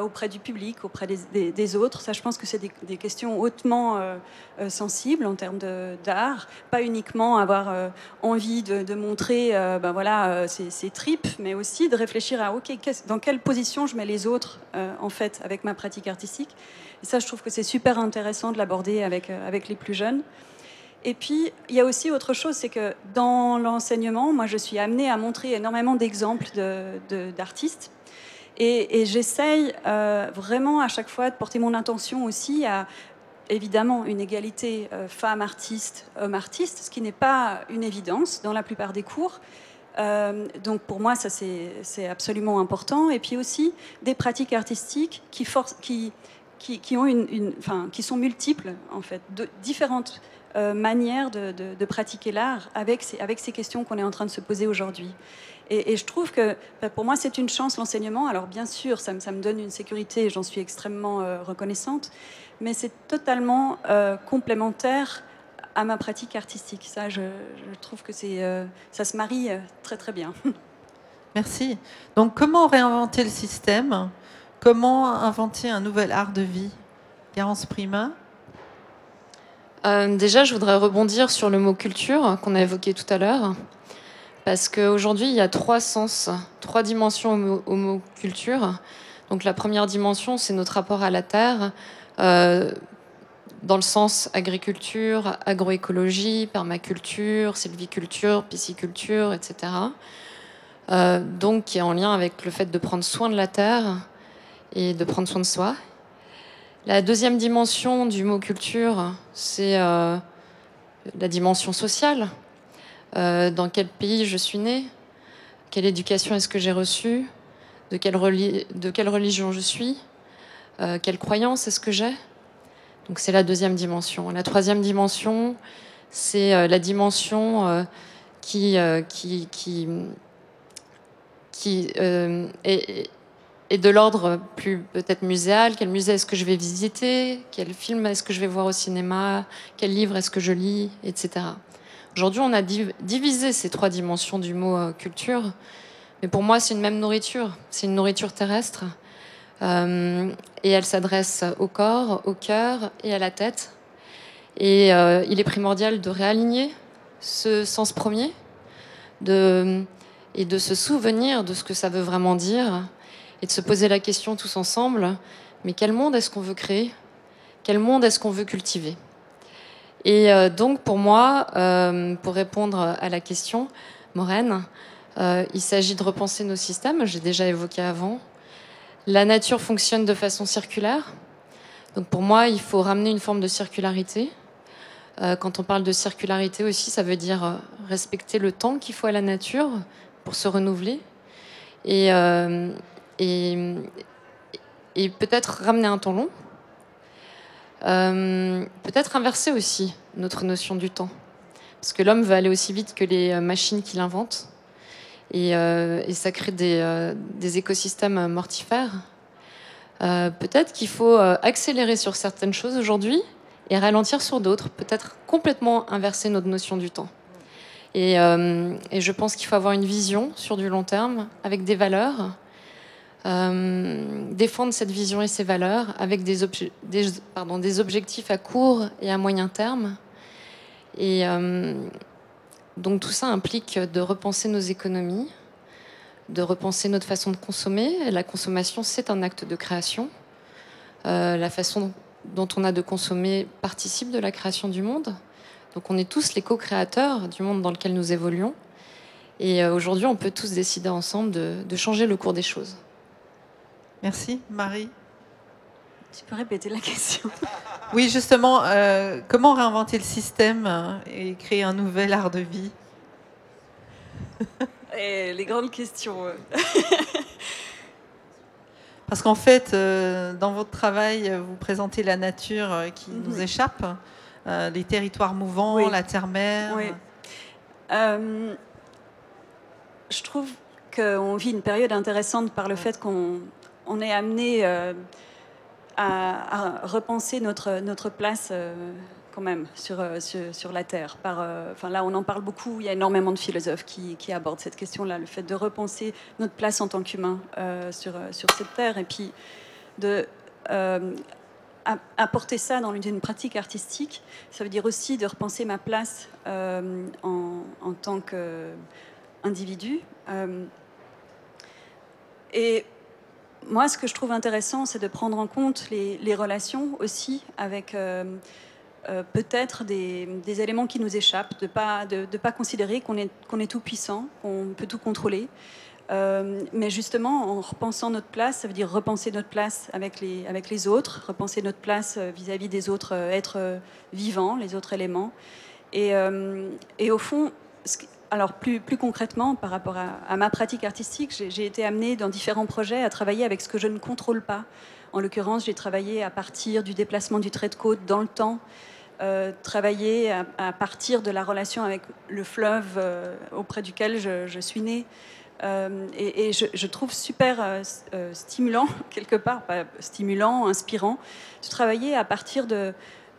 auprès du public, auprès des, autres. Ça, je pense que c'est des, questions hautement euh, euh, sensibles en termes d'art. Pas uniquement avoir envie de, montrer ben voilà, ses, tripes, mais aussi de réfléchir à OK, dans quelle position je mets les autres en fait avec ma pratique artistique. Ça, je trouve que c'est super intéressant de l'aborder avec, avec les plus jeunes. Et puis, il y a aussi autre chose, c'est que dans l'enseignement, moi, je suis amenée à montrer énormément d'exemples d'artistes. Et, j'essaye euh, vraiment à chaque fois de porter mon intention aussi à, évidemment, une égalité euh, femme-artiste, homme-artiste, ce qui n'est pas une évidence dans la plupart des cours. Euh, donc pour moi, ça c'est absolument important. Et puis aussi des pratiques artistiques qui, qui, qui, qui ont une, enfin, qui sont multiples en fait, de, différentes euh, manière de, pratiquer l'art avec ces, avec ces questions qu'on est en train de se poser aujourd'hui. Et, je trouve que bah, pour moi, c'est une chance l'enseignement. Alors bien sûr, ça, ça, me donne une sécurité et j'en suis extrêmement euh, reconnaissante, mais c'est totalement euh, complémentaire à ma pratique artistique. Ça, je, trouve que c'est, ça se marie très très bien. (laughs) Merci. Donc comment réinventer le système? Comment inventer un nouvel art de vie? Garance Prima? Euh, déjà, je voudrais rebondir sur le mot culture qu'on a évoqué tout à l'heure. Parce qu'aujourd'hui, il y a trois sens, trois dimensions au mot, culture. Donc la première dimension, c'est notre rapport à la terre, euh, dans le sens agriculture, agroécologie, permaculture, sylviculture, pisciculture, etc. Euh, donc qui est en lien avec le fait de prendre soin de la terre et de prendre soin de soi. La deuxième dimension du mot culture, c'est euh, la dimension sociale. Euh, dans quel pays je suis née? Quelle éducation est-ce que j'ai reçue? De quelle, religion je suis? Euh, Quelle croyance est-ce que j'ai? Donc c'est la deuxième dimension. La troisième dimension, c'est la dimension qui, est et de l'ordre plus peut-être muséal. Quel musée est-ce que je vais visiter? Quel film est-ce que je vais voir au cinéma? Quel livre est-ce que je lis? Etc. Aujourd'hui, on a divisé ces trois dimensions du mot euh, culture. Mais pour moi, c'est une même nourriture. C'est une nourriture terrestre. Euh, et elle s'adresse au corps, au cœur et à la tête. Et euh, il est primordial de réaligner ce sens premier et de se souvenir de ce que ça veut vraiment dire et de se poser la question tous ensemble, mais quel monde est-ce qu'on veut créer? Quel monde est-ce qu'on veut cultiver? Et euh, donc pour moi, euh, pour répondre à la question, Maureen, euh, il s'agit de repenser nos systèmes, j'ai déjà évoqué avant. La nature fonctionne de façon circulaire. Donc pour moi, il faut ramener une forme de circularité. quand on parle de circularité aussi, ça veut dire respecter le temps qu'il faut à la nature pour se renouveler. Et, et, et peut-être ramener un temps long. Euh, peut-être inverser aussi notre notion du temps. Parce que l'homme veut aller aussi vite que les euh, machines qu'il invente. Et, euh, ça crée des, écosystèmes mortifères. peut-être qu'il faut accélérer sur certaines choses aujourd'hui et ralentir sur d'autres. Peut-être complètement inverser notre notion du temps. Et, je pense qu'il faut avoir une vision sur du long terme avec des valeurs défendre cette vision et ces valeurs avec des, objectifs à court et à moyen terme. Et euh, donc tout ça implique de repenser nos économies, de repenser notre façon de consommer. La consommation, c'est un acte de création. Euh, la façon dont on a de consommer participe de la création du monde. Donc on est tous les co-créateurs du monde dans lequel nous évoluons. Et aujourd'hui, on peut tous décider ensemble de changer le cours des choses. Merci. Marie Tu peux répéter la question (laughs) Oui, justement, euh, comment réinventer le système euh, et créer un nouvel art de vie? (laughs) Et Les grandes questions. (laughs) Parce qu'en fait, euh, dans votre travail, vous présentez la nature qui mhm. nous échappe, les territoires mouvants, la terre-mer. Oui. je trouve qu'on vit une période intéressante par le fait qu'on on est amené euh, à, repenser notre, notre place euh, quand même sur, euh, sur, la Terre. Par, là, on en parle beaucoup, il y a énormément de philosophes qui, abordent cette question-là, le fait de repenser notre place en tant qu'humain sur, sur cette Terre. Et puis, de apporter ça dans une pratique artistique, ça veut dire aussi de repenser ma place en, en tant qu'individu. Et moi, ce que je trouve intéressant, c'est de prendre en compte les, relations aussi avec euh, euh, peut-être des, éléments qui nous échappent, de ne pas, de, pas considérer qu'on est, qu'on est tout puissant, qu'on peut tout contrôler. Euh, mais justement, en repensant notre place, ça veut dire repenser notre place avec les, avec les autres, repenser notre place vis-à-vis des autres êtres vivants, les autres éléments. Et, et au fond, alors plus, plus concrètement, par rapport à, ma pratique artistique, j'ai été amenée dans différents projets à travailler avec ce que je ne contrôle pas. En l'occurrence, j'ai travaillé à partir du déplacement du trait de côte dans le temps, euh, travailler à, partir de la relation avec le fleuve euh, auprès duquel je, suis née. Euh, et je, trouve super stimulant, (laughs) quelque part, stimulant, inspirant, de travailler à partir de,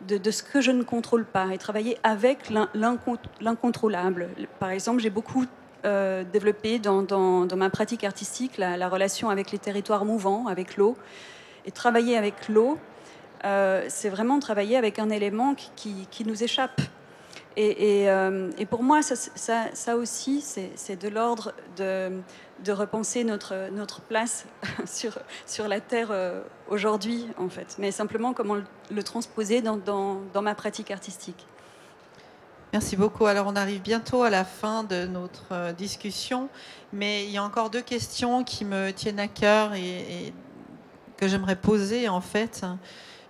de, ce que je ne contrôle pas et travailler avec l'in- l'incon- l'incontrôlable. Par exemple, j'ai beaucoup euh, développé dans, dans- dans ma pratique artistique la, la relation avec les territoires mouvants, avec l'eau. Et travailler avec l'eau, euh, c'est vraiment travailler avec un élément qui- qui nous échappe. Euh, et pour moi, ça, aussi, c'est de l'ordre de, repenser notre, notre place (laughs) sur, sur la Terre euh, aujourd'hui, en fait. Mais simplement comment le, transposer dans, dans, ma pratique artistique. Merci beaucoup. Alors, on arrive bientôt à la fin de notre euh, discussion, mais il y a encore deux questions qui me tiennent à cœur et que j'aimerais poser en fait.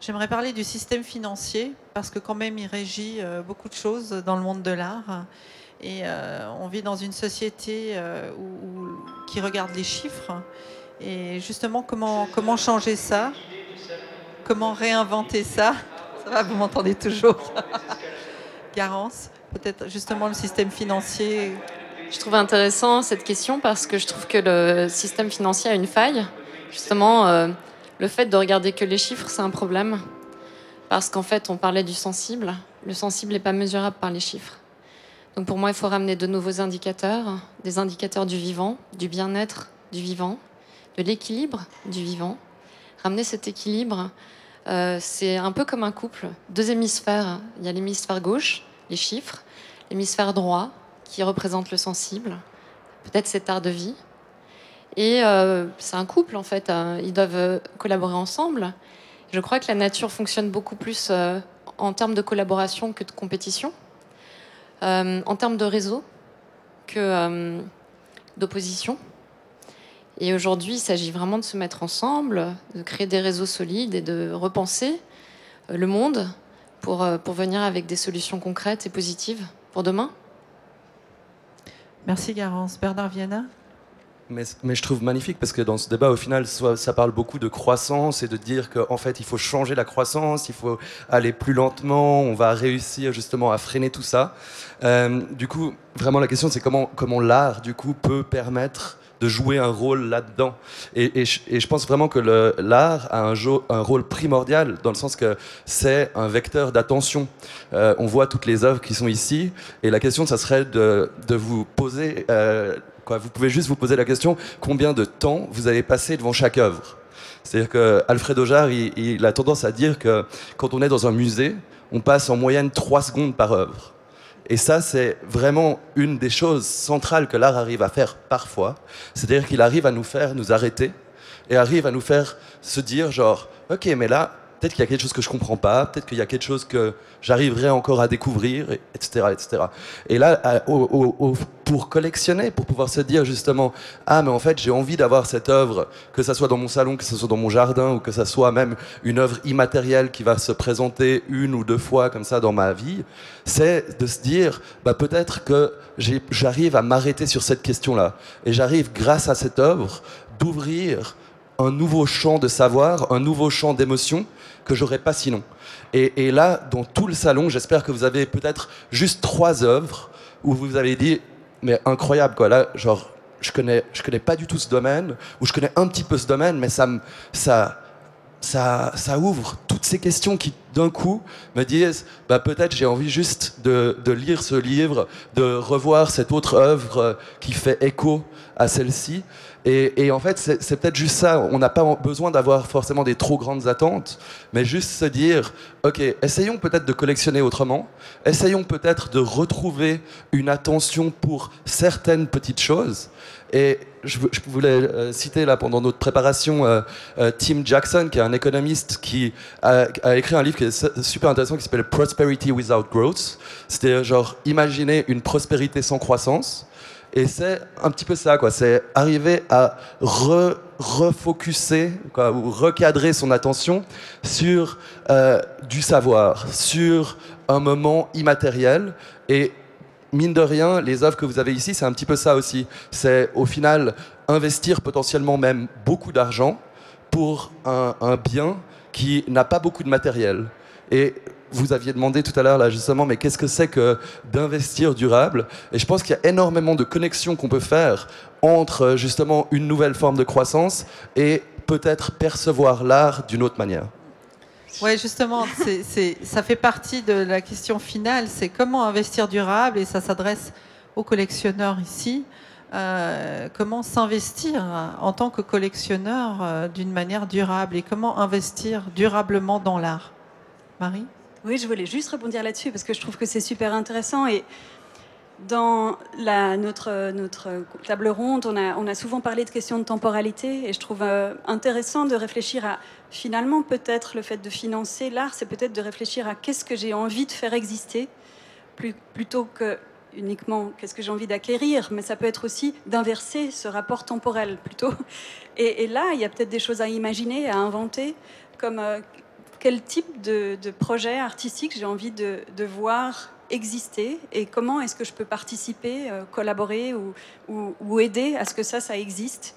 J'aimerais parler du système financier parce que quand même il régit euh, beaucoup de choses dans le monde de l'art et euh, on vit dans une société euh, où- qui regarde les chiffres et justement comment comment changer ça, comment réinventer ça? Ça va, vous m'entendez toujours? (laughs) Garance, peut-être justement le système financier. Je trouve intéressant cette question parce que je trouve que le système financier a une faille. Justement, le fait de regarder que les chiffres, c'est un problème. Parce qu'en fait, on parlait du sensible. Le sensible n'est pas mesurable par les chiffres. Donc pour moi, il faut ramener de nouveaux indicateurs, des indicateurs du vivant, du bien-être du vivant, de l'équilibre du vivant. Ramener cet équilibre, euh, c'est un peu comme un couple, deux hémisphères. Il y a l'hémisphère gauche, les chiffres, l'hémisphère droit, qui représente le sensible, peut-être cet art de vie. Et euh, c'est un couple en fait, euh, ils doivent euh, collaborer ensemble. Je crois que la nature fonctionne beaucoup plus euh, en termes de collaboration que de compétition, en termes de réseau que d'opposition. Et aujourd'hui, il s'agit vraiment de se mettre ensemble, de créer des réseaux solides et de repenser le monde pour, pour venir avec des solutions concrètes et positives pour demain. Merci Garance. Bernard Viana? Mais, je trouve magnifique parce que dans ce débat, au final, ça parle beaucoup de croissance et de dire qu'en fait, il faut changer la croissance, il faut aller plus lentement, on va réussir justement à freiner tout ça. Euh, du coup, vraiment, la question, c'est comment l'art, du coup, peut permettre de jouer un rôle là-dedans. Et, je, pense vraiment que l'art a un, rôle primordial dans le sens que c'est un vecteur d'attention. Euh, on voit toutes les œuvres qui sont ici, et la question, ça serait de, de vous poser, euh, quoi, vous pouvez juste vous poser la question combien de temps vous allez passer devant chaque œuvre? C'est-à-dire que Alfred Ojar, il, il a tendance à dire que quand on est dans un musée, on passe en moyenne 3 secondes par œuvre. Et ça, c'est vraiment une des choses centrales que l'art arrive à faire parfois. C'est-à-dire qu'il arrive à nous faire nous arrêter et arrive à nous faire se dire genre, ok, mais là, peut-être qu'il y a quelque chose que je comprends pas, peut-être qu'il y a quelque chose que j'arriverai encore à découvrir, et- etc., etc. Et là, pour collectionner, pour pouvoir se dire justement, ah, mais en fait, j'ai envie d'avoir cette œuvre, que ça soit dans mon salon, que ce soit dans mon jardin, ou que ça soit même une œuvre immatérielle qui va se présenter une ou deux fois comme ça dans ma vie, c'est de se dire, bah, peut-être que j'arrive à m'arrêter sur cette question-là. Et j'arrive, grâce à cette œuvre, d'ouvrir un nouveau champ de savoir, un nouveau champ d'émotion que j'aurais pas sinon. Et, là, dans tout le salon, j'espère que vous avez peut-être juste trois œuvres où vous avez dit, mais incroyable quoi, là, genre, je connais, je connais pas du tout ce domaine, ou je connais un petit peu ce domaine, mais ça ça, ça, ouvre toutes ces questions qui, d'un coup me disent bah, peut-être j'ai envie juste de, de, lire ce livre, de revoir cette autre œuvre qui fait écho à celle-ci. Et, en fait, c'est peut-être juste ça. On n'a pas besoin d'avoir forcément des trop grandes attentes, mais juste se dire, OK, essayons peut-être de collectionner autrement, essayons peut-être de retrouver une attention pour certaines petites choses. Et je, je voulais euh, citer là pendant notre préparation euh, euh, Tim Jackson, qui est un économiste qui a, a, écrit un livre qui est super intéressant qui s'appelle Prosperity Without Growth. C'était genre imaginer une prospérité sans croissance. Et c'est un petit peu ça, quoi. C'est arriver à re, refocuser, ou recadrer son attention sur euh, du savoir, sur un moment immatériel. Et mine de rien, les œuvres que vous avez ici, c'est un petit peu ça aussi. C'est au final investir potentiellement même beaucoup d'argent pour un, un bien qui n'a pas beaucoup de matériel. Et vous aviez demandé tout à l'heure là justement, mais qu'est-ce que c'est que d'investir durable? Et je pense qu'il y a énormément de connexions qu'on peut faire entre justement une nouvelle forme de croissance et peut-être percevoir l'art d'une autre manière. Oui, justement, ça fait partie de la question finale, c'est comment investir durable, et ça s'adresse aux collectionneurs ici. Euh, comment s'investir en tant que collectionneur euh, d'une manière durable et comment investir durablement dans l'art? Marie? Oui, je voulais juste rebondir là-dessus parce que je trouve que c'est super intéressant et dans notre, table ronde, on a, souvent parlé de questions de temporalité et je trouve euh, intéressant de réfléchir à finalement peut-être le fait de financer l'art, c'est peut-être de réfléchir à qu'est-ce que j'ai envie de faire exister plutôt que uniquement qu'est-ce que j'ai envie d'acquérir, mais ça peut être aussi d'inverser ce rapport temporel plutôt. Et, et là, il y a peut-être des choses à imaginer, à inventer, comme euh, quel type de, projet artistique j'ai envie de, voir exister et comment est-ce que je peux participer, euh, collaborer ou, aider à ce que ça, ça existe.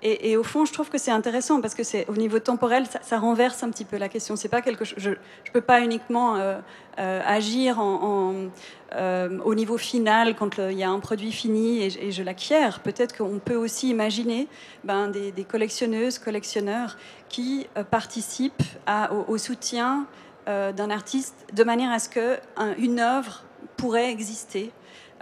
Et, au fond, je trouve que c'est intéressant parce que c'est au niveau temporel, ça, renverse un petit peu la question. C'est pas quelque chose. Je, je peux pas uniquement euh, euh, agir au niveau final quand il y a un produit fini et, je l'acquiers. Peut-être qu'on peut aussi imaginer ben, des, collectionneuses, collectionneurs qui euh, participent au, soutien euh, d'un artiste de manière à ce que un, une œuvre pourrait exister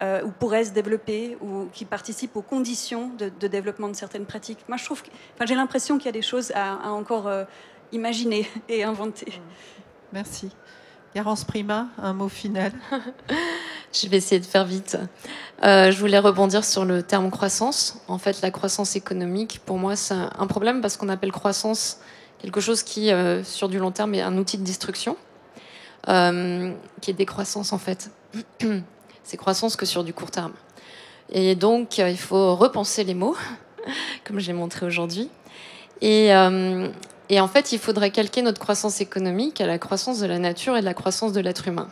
euh, ou pourrait se développer ou qui participent aux conditions de, développement de certaines pratiques. Moi, je trouve, enfin, j'ai l'impression qu'il y a des choses à, encore imaginer et inventer. Merci. Garance Prima, un mot final. (laughs) je vais essayer de faire vite. Euh, je voulais rebondir sur le terme croissance. En fait, la croissance économique, pour moi, c'est un problème parce qu'on appelle croissance quelque chose qui, euh, sur du long terme, est un outil de destruction, euh, qui est décroissance en fait. (clears throat) c'est croissance que sur du court terme. Et donc, il faut repenser les mots, (laughs) comme j'ai montré aujourd'hui. Et, et, en fait, il faudrait calquer notre croissance économique à la croissance de la nature et de la croissance de l'être humain,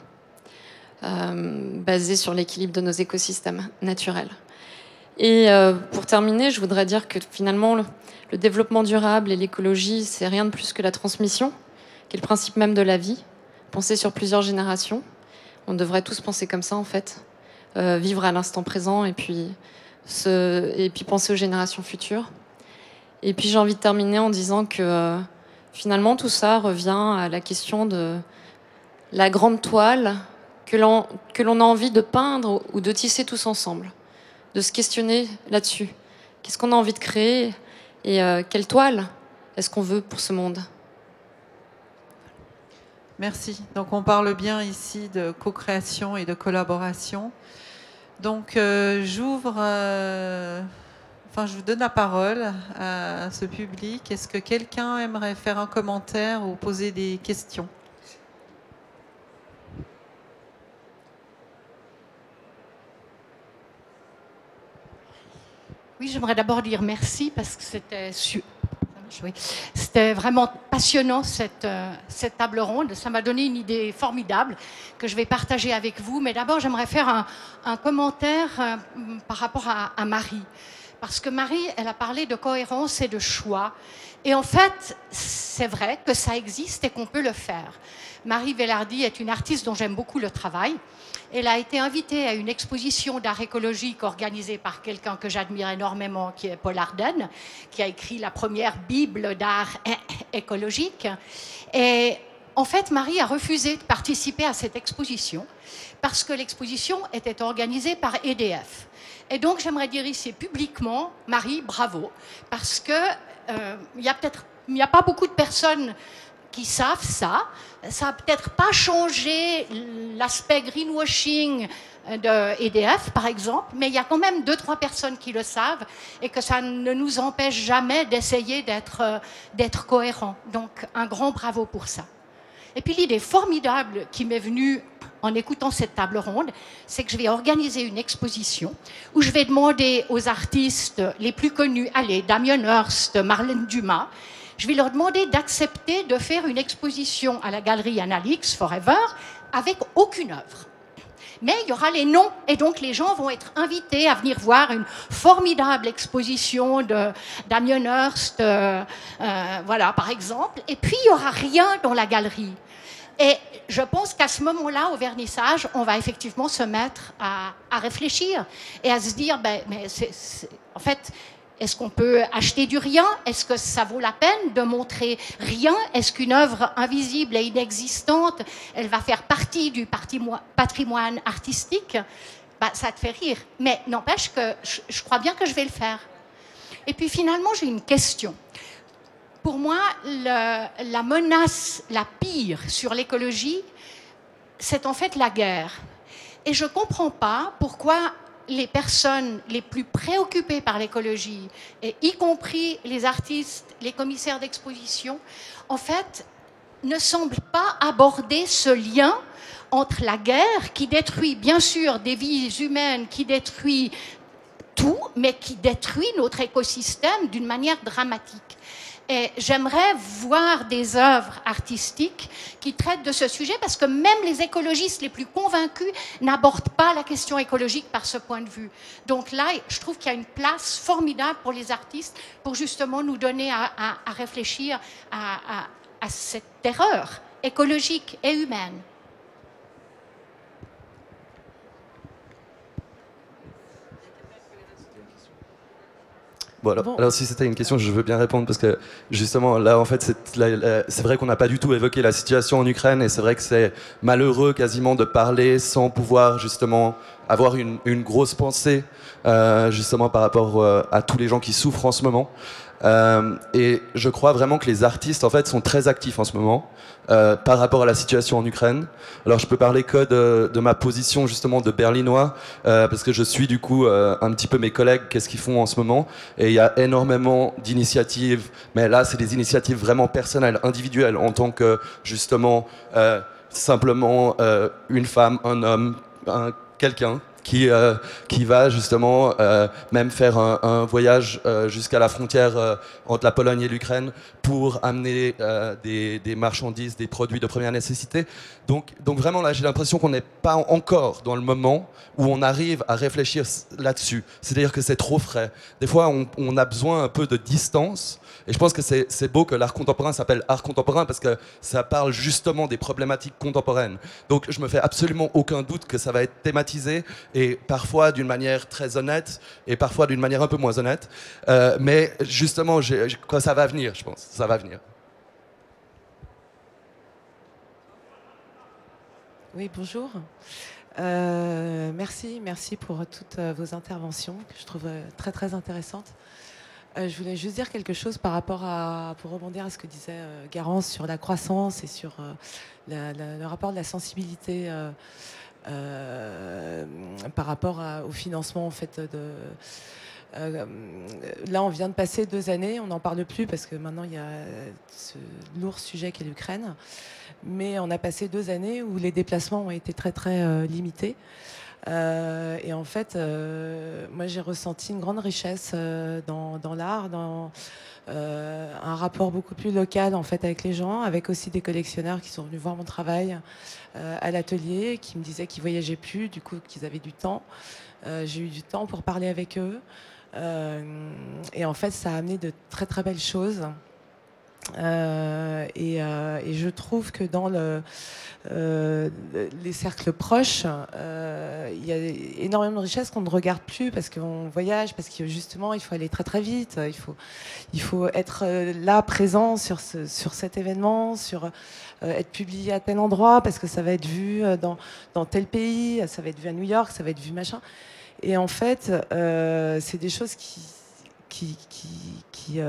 euh, basée sur l'équilibre de nos écosystèmes naturels. Et euh, pour terminer, je voudrais dire que finalement, le, développement durable et l'écologie, c'est rien de plus que la transmission, qui est le principe même de la vie, pensée sur plusieurs générations. On devrait tous penser comme ça, en fait. Euh, vivre à l'instant présent et puis penser aux générations futures. Et puis j'ai envie de terminer en disant que euh, finalement tout ça revient à la question de la grande toile que l'on a envie de peindre ou de tisser tous ensemble, de se questionner là-dessus. Qu'est-ce qu'on a envie de créer et euh, quelle toile est-ce qu'on veut pour ce monde? Merci. Donc on parle bien ici de co-création et de collaboration. Donc euh, j'ouvre, enfin je vous donne la parole à, à ce public. Est-ce que quelqu'un aimerait faire un commentaire ou poser des questions? Oui, j'aimerais d'abord dire merci parce que c'était c'était vraiment passionnant cette, euh, cette table ronde. Ça m'a donné une idée formidable que je vais partager avec vous. Mais d'abord, j'aimerais faire un, un commentaire euh, par rapport à Marie. Parce que Marie, elle a parlé de cohérence et de choix. Et en fait, c'est vrai que ça existe et qu'on peut le faire. Marie Velardi est une artiste dont j'aime beaucoup le travail. Elle a été invitée à une exposition d'art écologique organisée par quelqu'un que j'admire énormément, qui est Paul Arden, qui a écrit la première Bible d'art écologique. Et en fait, Marie a refusé de participer à cette exposition parce que l'exposition était organisée par EDF. Et donc, j'aimerais dire ici publiquement, Marie, bravo, parce que euh, il y a peut-être, il n'y a pas beaucoup de personnes qui savent ça. Ça n'a peut-être pas changé l'aspect greenwashing de EDF, par exemple, mais il y a quand même deux, trois personnes qui le savent et que ça ne nous empêche jamais d'essayer d'être euh, d'être cohérent. Donc, un grand bravo pour ça. Et puis, l'idée formidable qui m'est venue en écoutant cette table ronde, c'est que je vais organiser une exposition où je vais demander aux artistes les plus connus, allez, Damien Hirst, Marlène Dumas, je vais leur demander d'accepter de faire une exposition à la galerie Analix Forever avec aucune œuvre. Mais il y aura les noms, et donc les gens vont être invités à venir voir une formidable exposition de Damien Hirst, euh, euh, voilà, par exemple. Et puis il n'y aura rien dans la galerie. Et je pense qu'à ce moment-là, au vernissage, on va effectivement se mettre à, réfléchir et à se dire, ben, mais en fait, est-ce qu'on peut acheter du rien? Est-ce que ça vaut la peine de montrer rien? Est-ce qu'une œuvre invisible et inexistante, elle va faire partie du patrimoine artistique? Bah, Ça te fait rire. Mais n'empêche que je crois bien que je vais le faire. Et puis finalement, j'ai une question pour moi, la menace la pire sur l'écologie, c'est en fait la guerre. Et je ne comprends pas pourquoi les personnes les plus préoccupées par l'écologie, y compris les artistes, les commissaires d'exposition, en fait, ne semblent pas aborder ce lien entre la guerre qui détruit bien sûr des vies humaines, qui détruit tout, mais qui détruit notre écosystème d'une manière dramatique. Et j'aimerais voir des œuvres artistiques qui traitent de ce sujet parce que même les écologistes les plus convaincus n'abordent pas la question écologique par ce point de vue. Donc là, je trouve qu'il y a une place formidable pour les artistes pour justement nous donner à, réfléchir à cette erreur écologique et humaine. Alors, si c'était une question, je veux bien répondre parce que justement, là, en fait, c'est vrai qu'on n'a pas du tout évoqué la situation en Ukraine et c'est vrai que c'est malheureux quasiment de parler sans pouvoir justement avoir une, grosse pensée euh, justement par rapport euh, à tous les gens qui souffrent en ce moment. Euh, et je crois vraiment que les artistes, en fait, sont très actifs en ce moment euh, par rapport à la situation en Ukraine. Alors, je peux parler que de, ma position justement de berlinois, euh, parce que je suis du coup un petit peu mes collègues, qu'est-ce qu'ils font en ce moment. Et il y a énormément d'initiatives, mais là, c'est des initiatives vraiment personnelles, individuelles, en tant que justement simplement une femme, un homme, un, quelqu'un qui, euh, qui va justement euh, même faire un, voyage euh, jusqu'à la frontière entre la Pologne et l'Ukraine pour amener des, des, marchandises, des produits de première nécessité. Donc, donc vraiment là, j'ai l'impression qu'on n'est pas encore dans le moment où on arrive à réfléchir là-dessus. C'est-à-dire que c'est trop frais. Des fois, on, on a besoin un peu de distance et je pense que c'est beau que l'art contemporain s'appelle art contemporain parce que ça parle justement des problématiques contemporaines. Donc je me fais absolument aucun doute que ça va être thématisé et parfois d'une manière très honnête et parfois d'une manière un peu moins honnête. Euh, mais justement, quand ça va venir, je pense, ça va venir. Oui, bonjour. Euh, merci, merci pour toutes vos interventions que je trouve très très intéressantes. Euh, je voulais juste dire quelque chose par rapport à, pour rebondir à ce que disait euh, Garance sur la croissance et sur euh, le rapport de la sensibilité par rapport au financement en fait de. là, on vient de passer deux années, on n'en parle plus parce que maintenant il y a ce lourd sujet qu'est l'Ukraine. Mais on a passé deux années où les déplacements ont été très très limités. Euh, et en fait, euh, moi, j'ai ressenti une grande richesse euh, dans, dans l'art, dans un rapport beaucoup plus local en fait avec les gens, avec aussi des collectionneurs qui sont venus voir mon travail à l'atelier, qui me disaient qu'ils voyageaient plus, du coup, qu'ils avaient du temps. j'ai eu du temps pour parler avec eux. et en fait, ça a amené de très très belles choses. Euh, et, euh, et je trouve que dans euh, les cercles proches, il y a énormément de richesses qu'on ne regarde plus parce qu'on voyage, parce que justement il faut aller très très vite, il faut, il faut être là présent sur, sur cet événement, sur être publié à tel endroit parce que ça va être vu dans, dans tel pays, ça va être vu à New York, ça va être vu machin. Et en fait, c'est des choses qui, qui, qui, qui,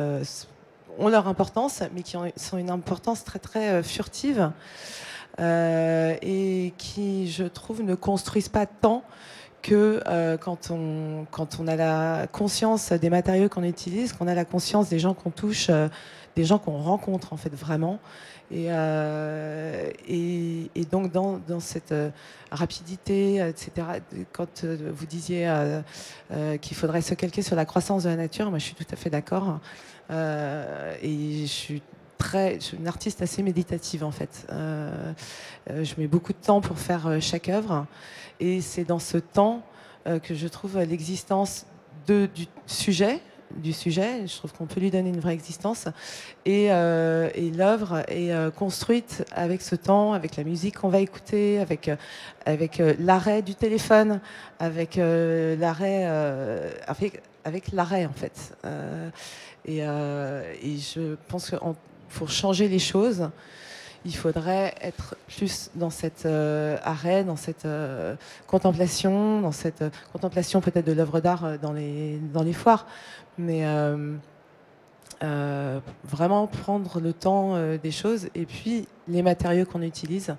ont leur importance, mais qui ont, sont une importance très très euh, furtive euh, et qui, je trouve, ne construisent pas tant que euh, quand, on, quand on a la conscience des matériaux qu'on utilise, qu'on a la conscience des gens qu'on touche, des gens qu'on rencontre en fait vraiment. Et, et, donc dans, dans cette rapidité, etc., quand vous disiez qu'il faudrait se calquer sur la croissance de la nature, moi je suis tout à fait d'accord. Euh, et je suis très, je suis une artiste assez méditative en fait. Euh, euh, je mets beaucoup de temps pour faire chaque œuvre, et c'est dans ce temps que je trouve l'existence du sujet, du sujet. Je trouve qu'on peut lui donner une vraie existence, et, l'œuvre est construite avec ce temps, avec la musique qu'on va écouter, avec l'arrêt du téléphone, avec l'arrêt, avec avec l'arrêt en fait. Euh, et, je pense que pour changer les choses, il faudrait être plus dans cet euh, arrêt, dans cette euh, contemplation, dans cette contemplation peut-être de l'œuvre d'art dans les, dans les foires, mais vraiment prendre le temps des choses et puis les matériaux qu'on utilise,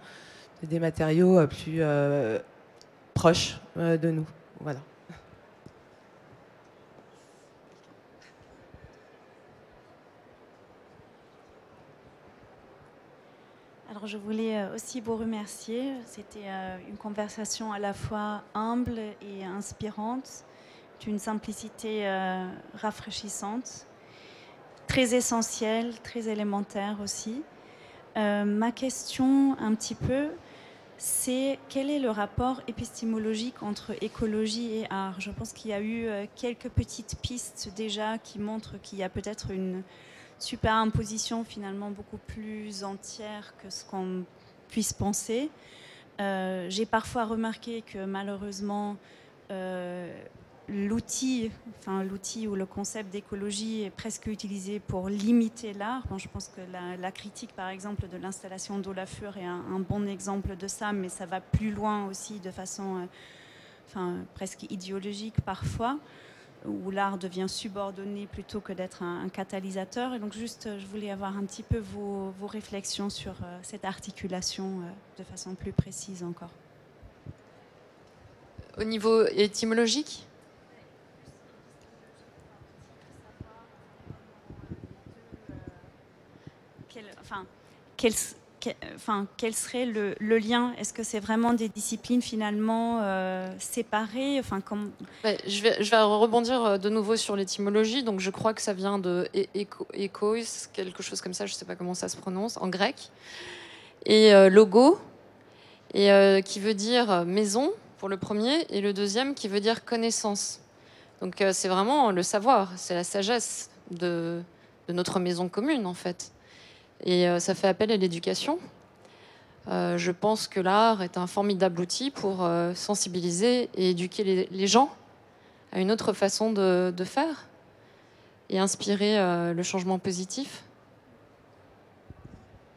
des matériaux plus proches de nous. Voilà. Je voulais euh, aussi vous remercier. C'était euh, une conversation à la fois humble et inspirante, d'une simplicité euh, rafraîchissante, très essentielle, très élémentaire aussi. Ma question un petit peu, c'est quel est le rapport épistémologique entre écologie et art? Je pense qu'il y a eu quelques petites pistes déjà qui montrent qu'il y a peut-être une superimposition finalement beaucoup plus entière que ce qu'on puisse penser. Euh, J'ai parfois remarqué que malheureusement euh, l'outil, enfin l'outil ou le concept d'écologie est presque utilisé pour limiter l'art. Je pense que la, critique, par exemple, de l'installation d'Olafur est un, bon exemple de ça, mais ça va plus loin aussi de façon, euh, presque idéologique parfois où l'art devient subordonné plutôt que d'être un, un catalyseur. Et donc juste, euh, je voulais avoir un petit peu vos, vos réflexions sur euh, cette articulation euh, de façon plus précise encore. Au niveau étymologique? Quel, enfin, quel, enfin, quel serait le, lien? Est-ce que c'est vraiment des disciplines finalement euh, séparées? Enfin, comme, je, vais, rebondir euh, de nouveau sur l'étymologie. Donc, je crois que ça vient de é- éco- ékois, quelque chose comme ça, je ne sais pas comment ça se prononce, en grec. Et euh, logo, et, qui veut dire maison pour le premier, et le deuxième qui veut dire connaissance. Donc, c'est vraiment le savoir, c'est la sagesse de notre maison commune, en fait. Et euh, ça fait appel à l'éducation. Euh, je pense que l'art est un formidable outil pour euh, sensibiliser et éduquer les, gens à une autre façon de, faire et inspirer le changement positif.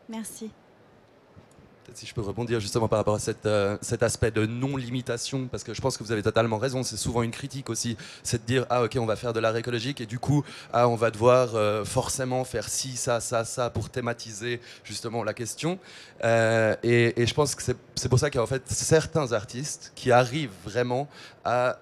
Merci. Si je peux rebondir justement par rapport à euh, cet aspect de non-limitation, parce que je pense que vous avez totalement raison, c'est souvent une critique aussi, c'est de dire, ah ok, on va faire de l'art écologique, et du coup, ah, on va devoir euh, forcément faire ci, ça, ça, ça, pour thématiser justement la question. Euh, et, je pense que c'est pour ça qu'il y a en fait certains artistes qui arrivent vraiment à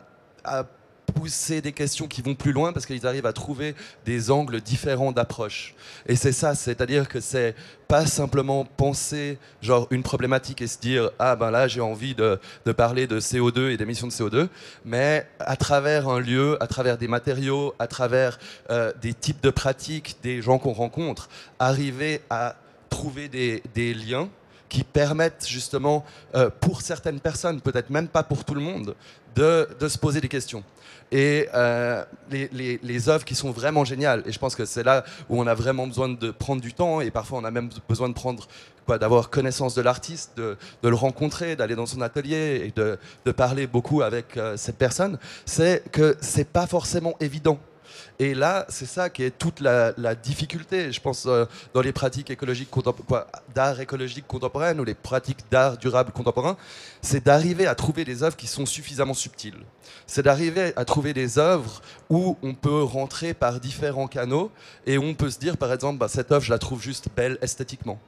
pousser des questions qui vont plus loin parce qu'ils arrivent à trouver des angles différents d'approche. Et c'est ça, c'est-à-dire que c'est pas simplement penser genre une problématique et se dire ah ben là j'ai envie de, de parler de CO2 et d'émissions de CO2, mais à travers un lieu, à travers des matériaux, à travers euh, des types de pratiques, des gens qu'on rencontre, arriver à trouver des, liens qui permettent justement, euh, pour certaines personnes, peut-être même pas pour tout le monde, de, de se poser des questions. Et euh, les, œuvres qui sont vraiment géniales, et je pense que c'est là où on a vraiment besoin de prendre du temps, et parfois on a même besoin de prendre d'avoir connaissance de l'artiste, de, le rencontrer, d'aller dans son atelier et de, de parler beaucoup avec euh, cette personne, c'est que c'est pas forcément évident. Et là, c'est ça qui est toute la, difficulté, je pense, euh, dans les pratiques d'art écologique contemporaine ou les pratiques d'art durable contemporain, c'est d'arriver à trouver des œuvres qui sont suffisamment subtiles. C'est d'arriver à trouver des œuvres où on peut rentrer par différents canaux et où on peut se dire, par exemple, bah, cette œuvre, je la trouve juste belle esthétiquement.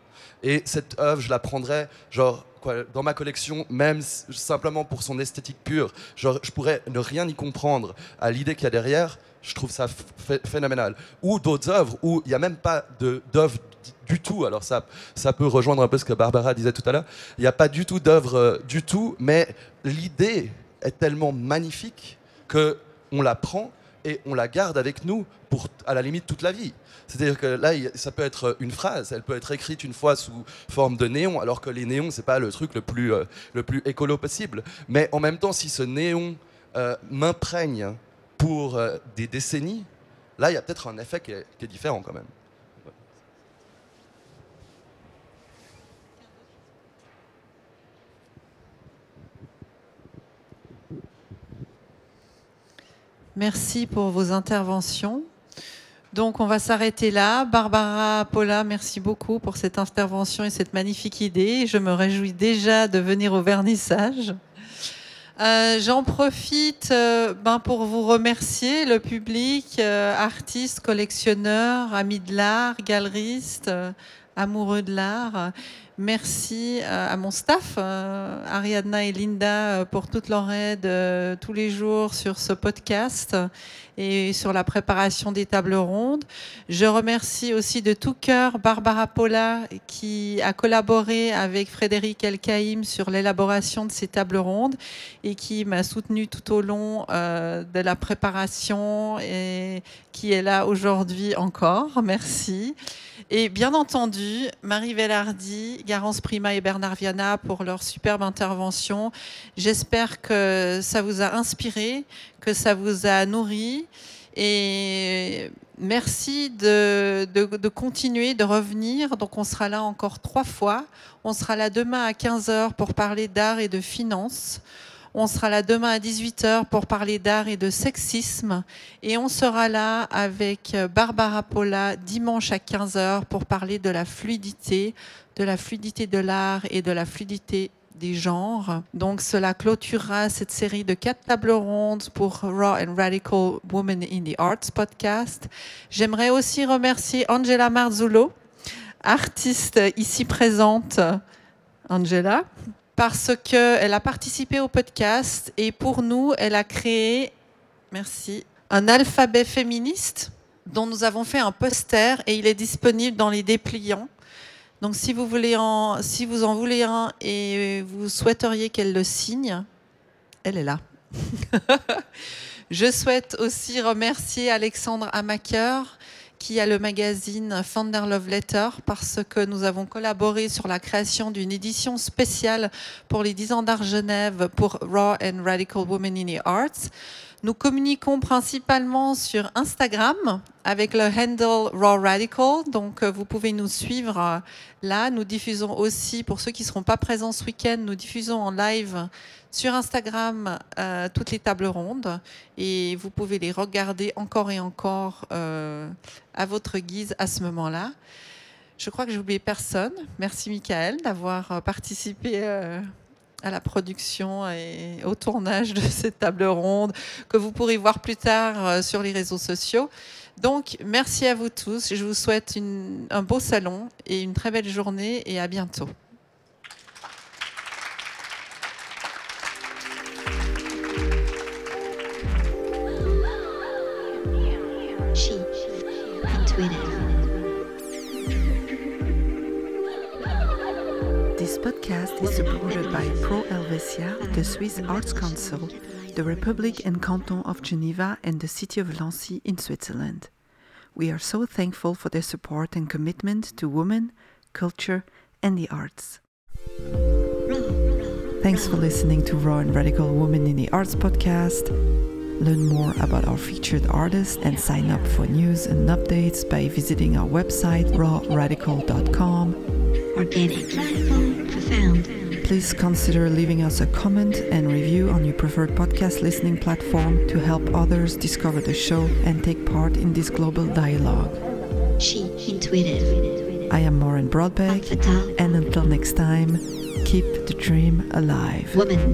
Et cette œuvre, je la prendrais, genre, dans ma collection, même simplement pour son esthétique pure. Genre, je pourrais ne rien y comprendre à l'idée qu'il y a derrière. Je trouve ça phénoménal. Ou d'autres œuvres où il n'y a même pas d'œuvre du tout. Alors ça, ça peut rejoindre un peu ce que Barbara disait tout à l'heure. Il n'y a pas du tout d'œuvre euh, du tout, mais l'idée est tellement magnifique que on la prend et on la garde avec nous pour, à la limite, toute la vie. C'est-à-dire que là, ça peut être une phrase, elle peut être écrite une fois sous forme de néon, alors que les néons, c'est pas le truc le plus, euh, le plus écolo possible. Mais en même temps, si ce néon euh, m'imprègne pour euh, des décennies, là, il y a peut-être un effet qui est, qui est différent quand même. Merci pour vos interventions. Donc on va s'arrêter là. Barbara Paula, merci beaucoup pour cette intervention et cette magnifique idée. Je me réjouis déjà de venir au vernissage. Euh, J'en profite euh, ben, pour vous remercier, le public, euh, artistes, collectionneurs, amis de l'art, galeristes, amoureux de l'art. Merci à mon staff, Ariadna et Linda, pour toute leur aide tous les jours sur ce podcast et sur la préparation des tables rondes. Je remercie aussi de tout cœur Barbara Paula qui a collaboré avec Frédéric Elkaïm sur l'élaboration de ces tables rondes et qui m'a soutenu tout au long euh, de la préparation et qui est là aujourd'hui encore. Merci. Et bien entendu, Marie Vellardi, Garance Prima et Bernard Viana pour leur superbe intervention. J'espère que ça vous a inspiré, que ça vous a nourri. Et merci de, de, continuer, de revenir. Donc on sera là encore trois fois. On sera là demain à 15h pour parler d'art et de finances. On sera là demain à 18h pour parler d'art et de sexisme. Et on sera là avec Barbara Paula dimanche à 15h pour parler de la fluidité, de la fluidité de l'art et de la fluidité des genres. Donc cela clôturera cette série de quatre tables rondes pour Raw and Radical Women in the Arts podcast. J'aimerais aussi remercier Angela Marzullo, artiste ici présente. Angela, parce qu'elle a participé au podcast et pour nous, elle a créé, un alphabet féministe dont nous avons fait un poster et il est disponible dans les dépliants. Donc si vous, voulez en, si vous en voulez un et vous souhaiteriez qu'elle le signe, elle est là. (laughs) Je souhaite aussi remercier Alexandre Amaker qui a le magazine Founder Love Letter parce que nous avons collaboré sur la création d'une édition spéciale pour les 10 ans d'art Genève pour Raw and Radical Women in the Arts. Nous communiquons principalement sur Instagram avec le handle Raw Radical. Donc, vous pouvez nous suivre là. Nous diffusons aussi, pour ceux qui ne seront pas présents ce week-end, nous diffusons en live sur Instagram euh, toutes les tables rondes et vous pouvez les regarder encore et encore euh, à votre guise à ce moment-là. Je crois que j'ai oublié personne. Merci Michael d'avoir participé euh, à la production et au tournage de cette table ronde que vous pourrez voir plus tard sur les réseaux sociaux. Donc, merci à vous tous. Je vous souhaite un beau salon et une très belle journée et à bientôt. Is supported by Pro Helvetia, the Swiss Arts Council, the Republic and Canton of Geneva, and the city of Nancy in Switzerland. We are so thankful for their support and commitment to women, culture, and the arts. Thanks for listening to Raw and Radical Women in the Arts podcast. Learn more about our featured artists and sign up for news and updates by visiting our website rawradical.com. Organic, Please consider leaving us a comment and review on your preferred podcast listening platform to help others discover the show and take part in this global dialogue. She, intuitive. I am Maureen Broadbeck, and until next time, keep the dream alive. Woman,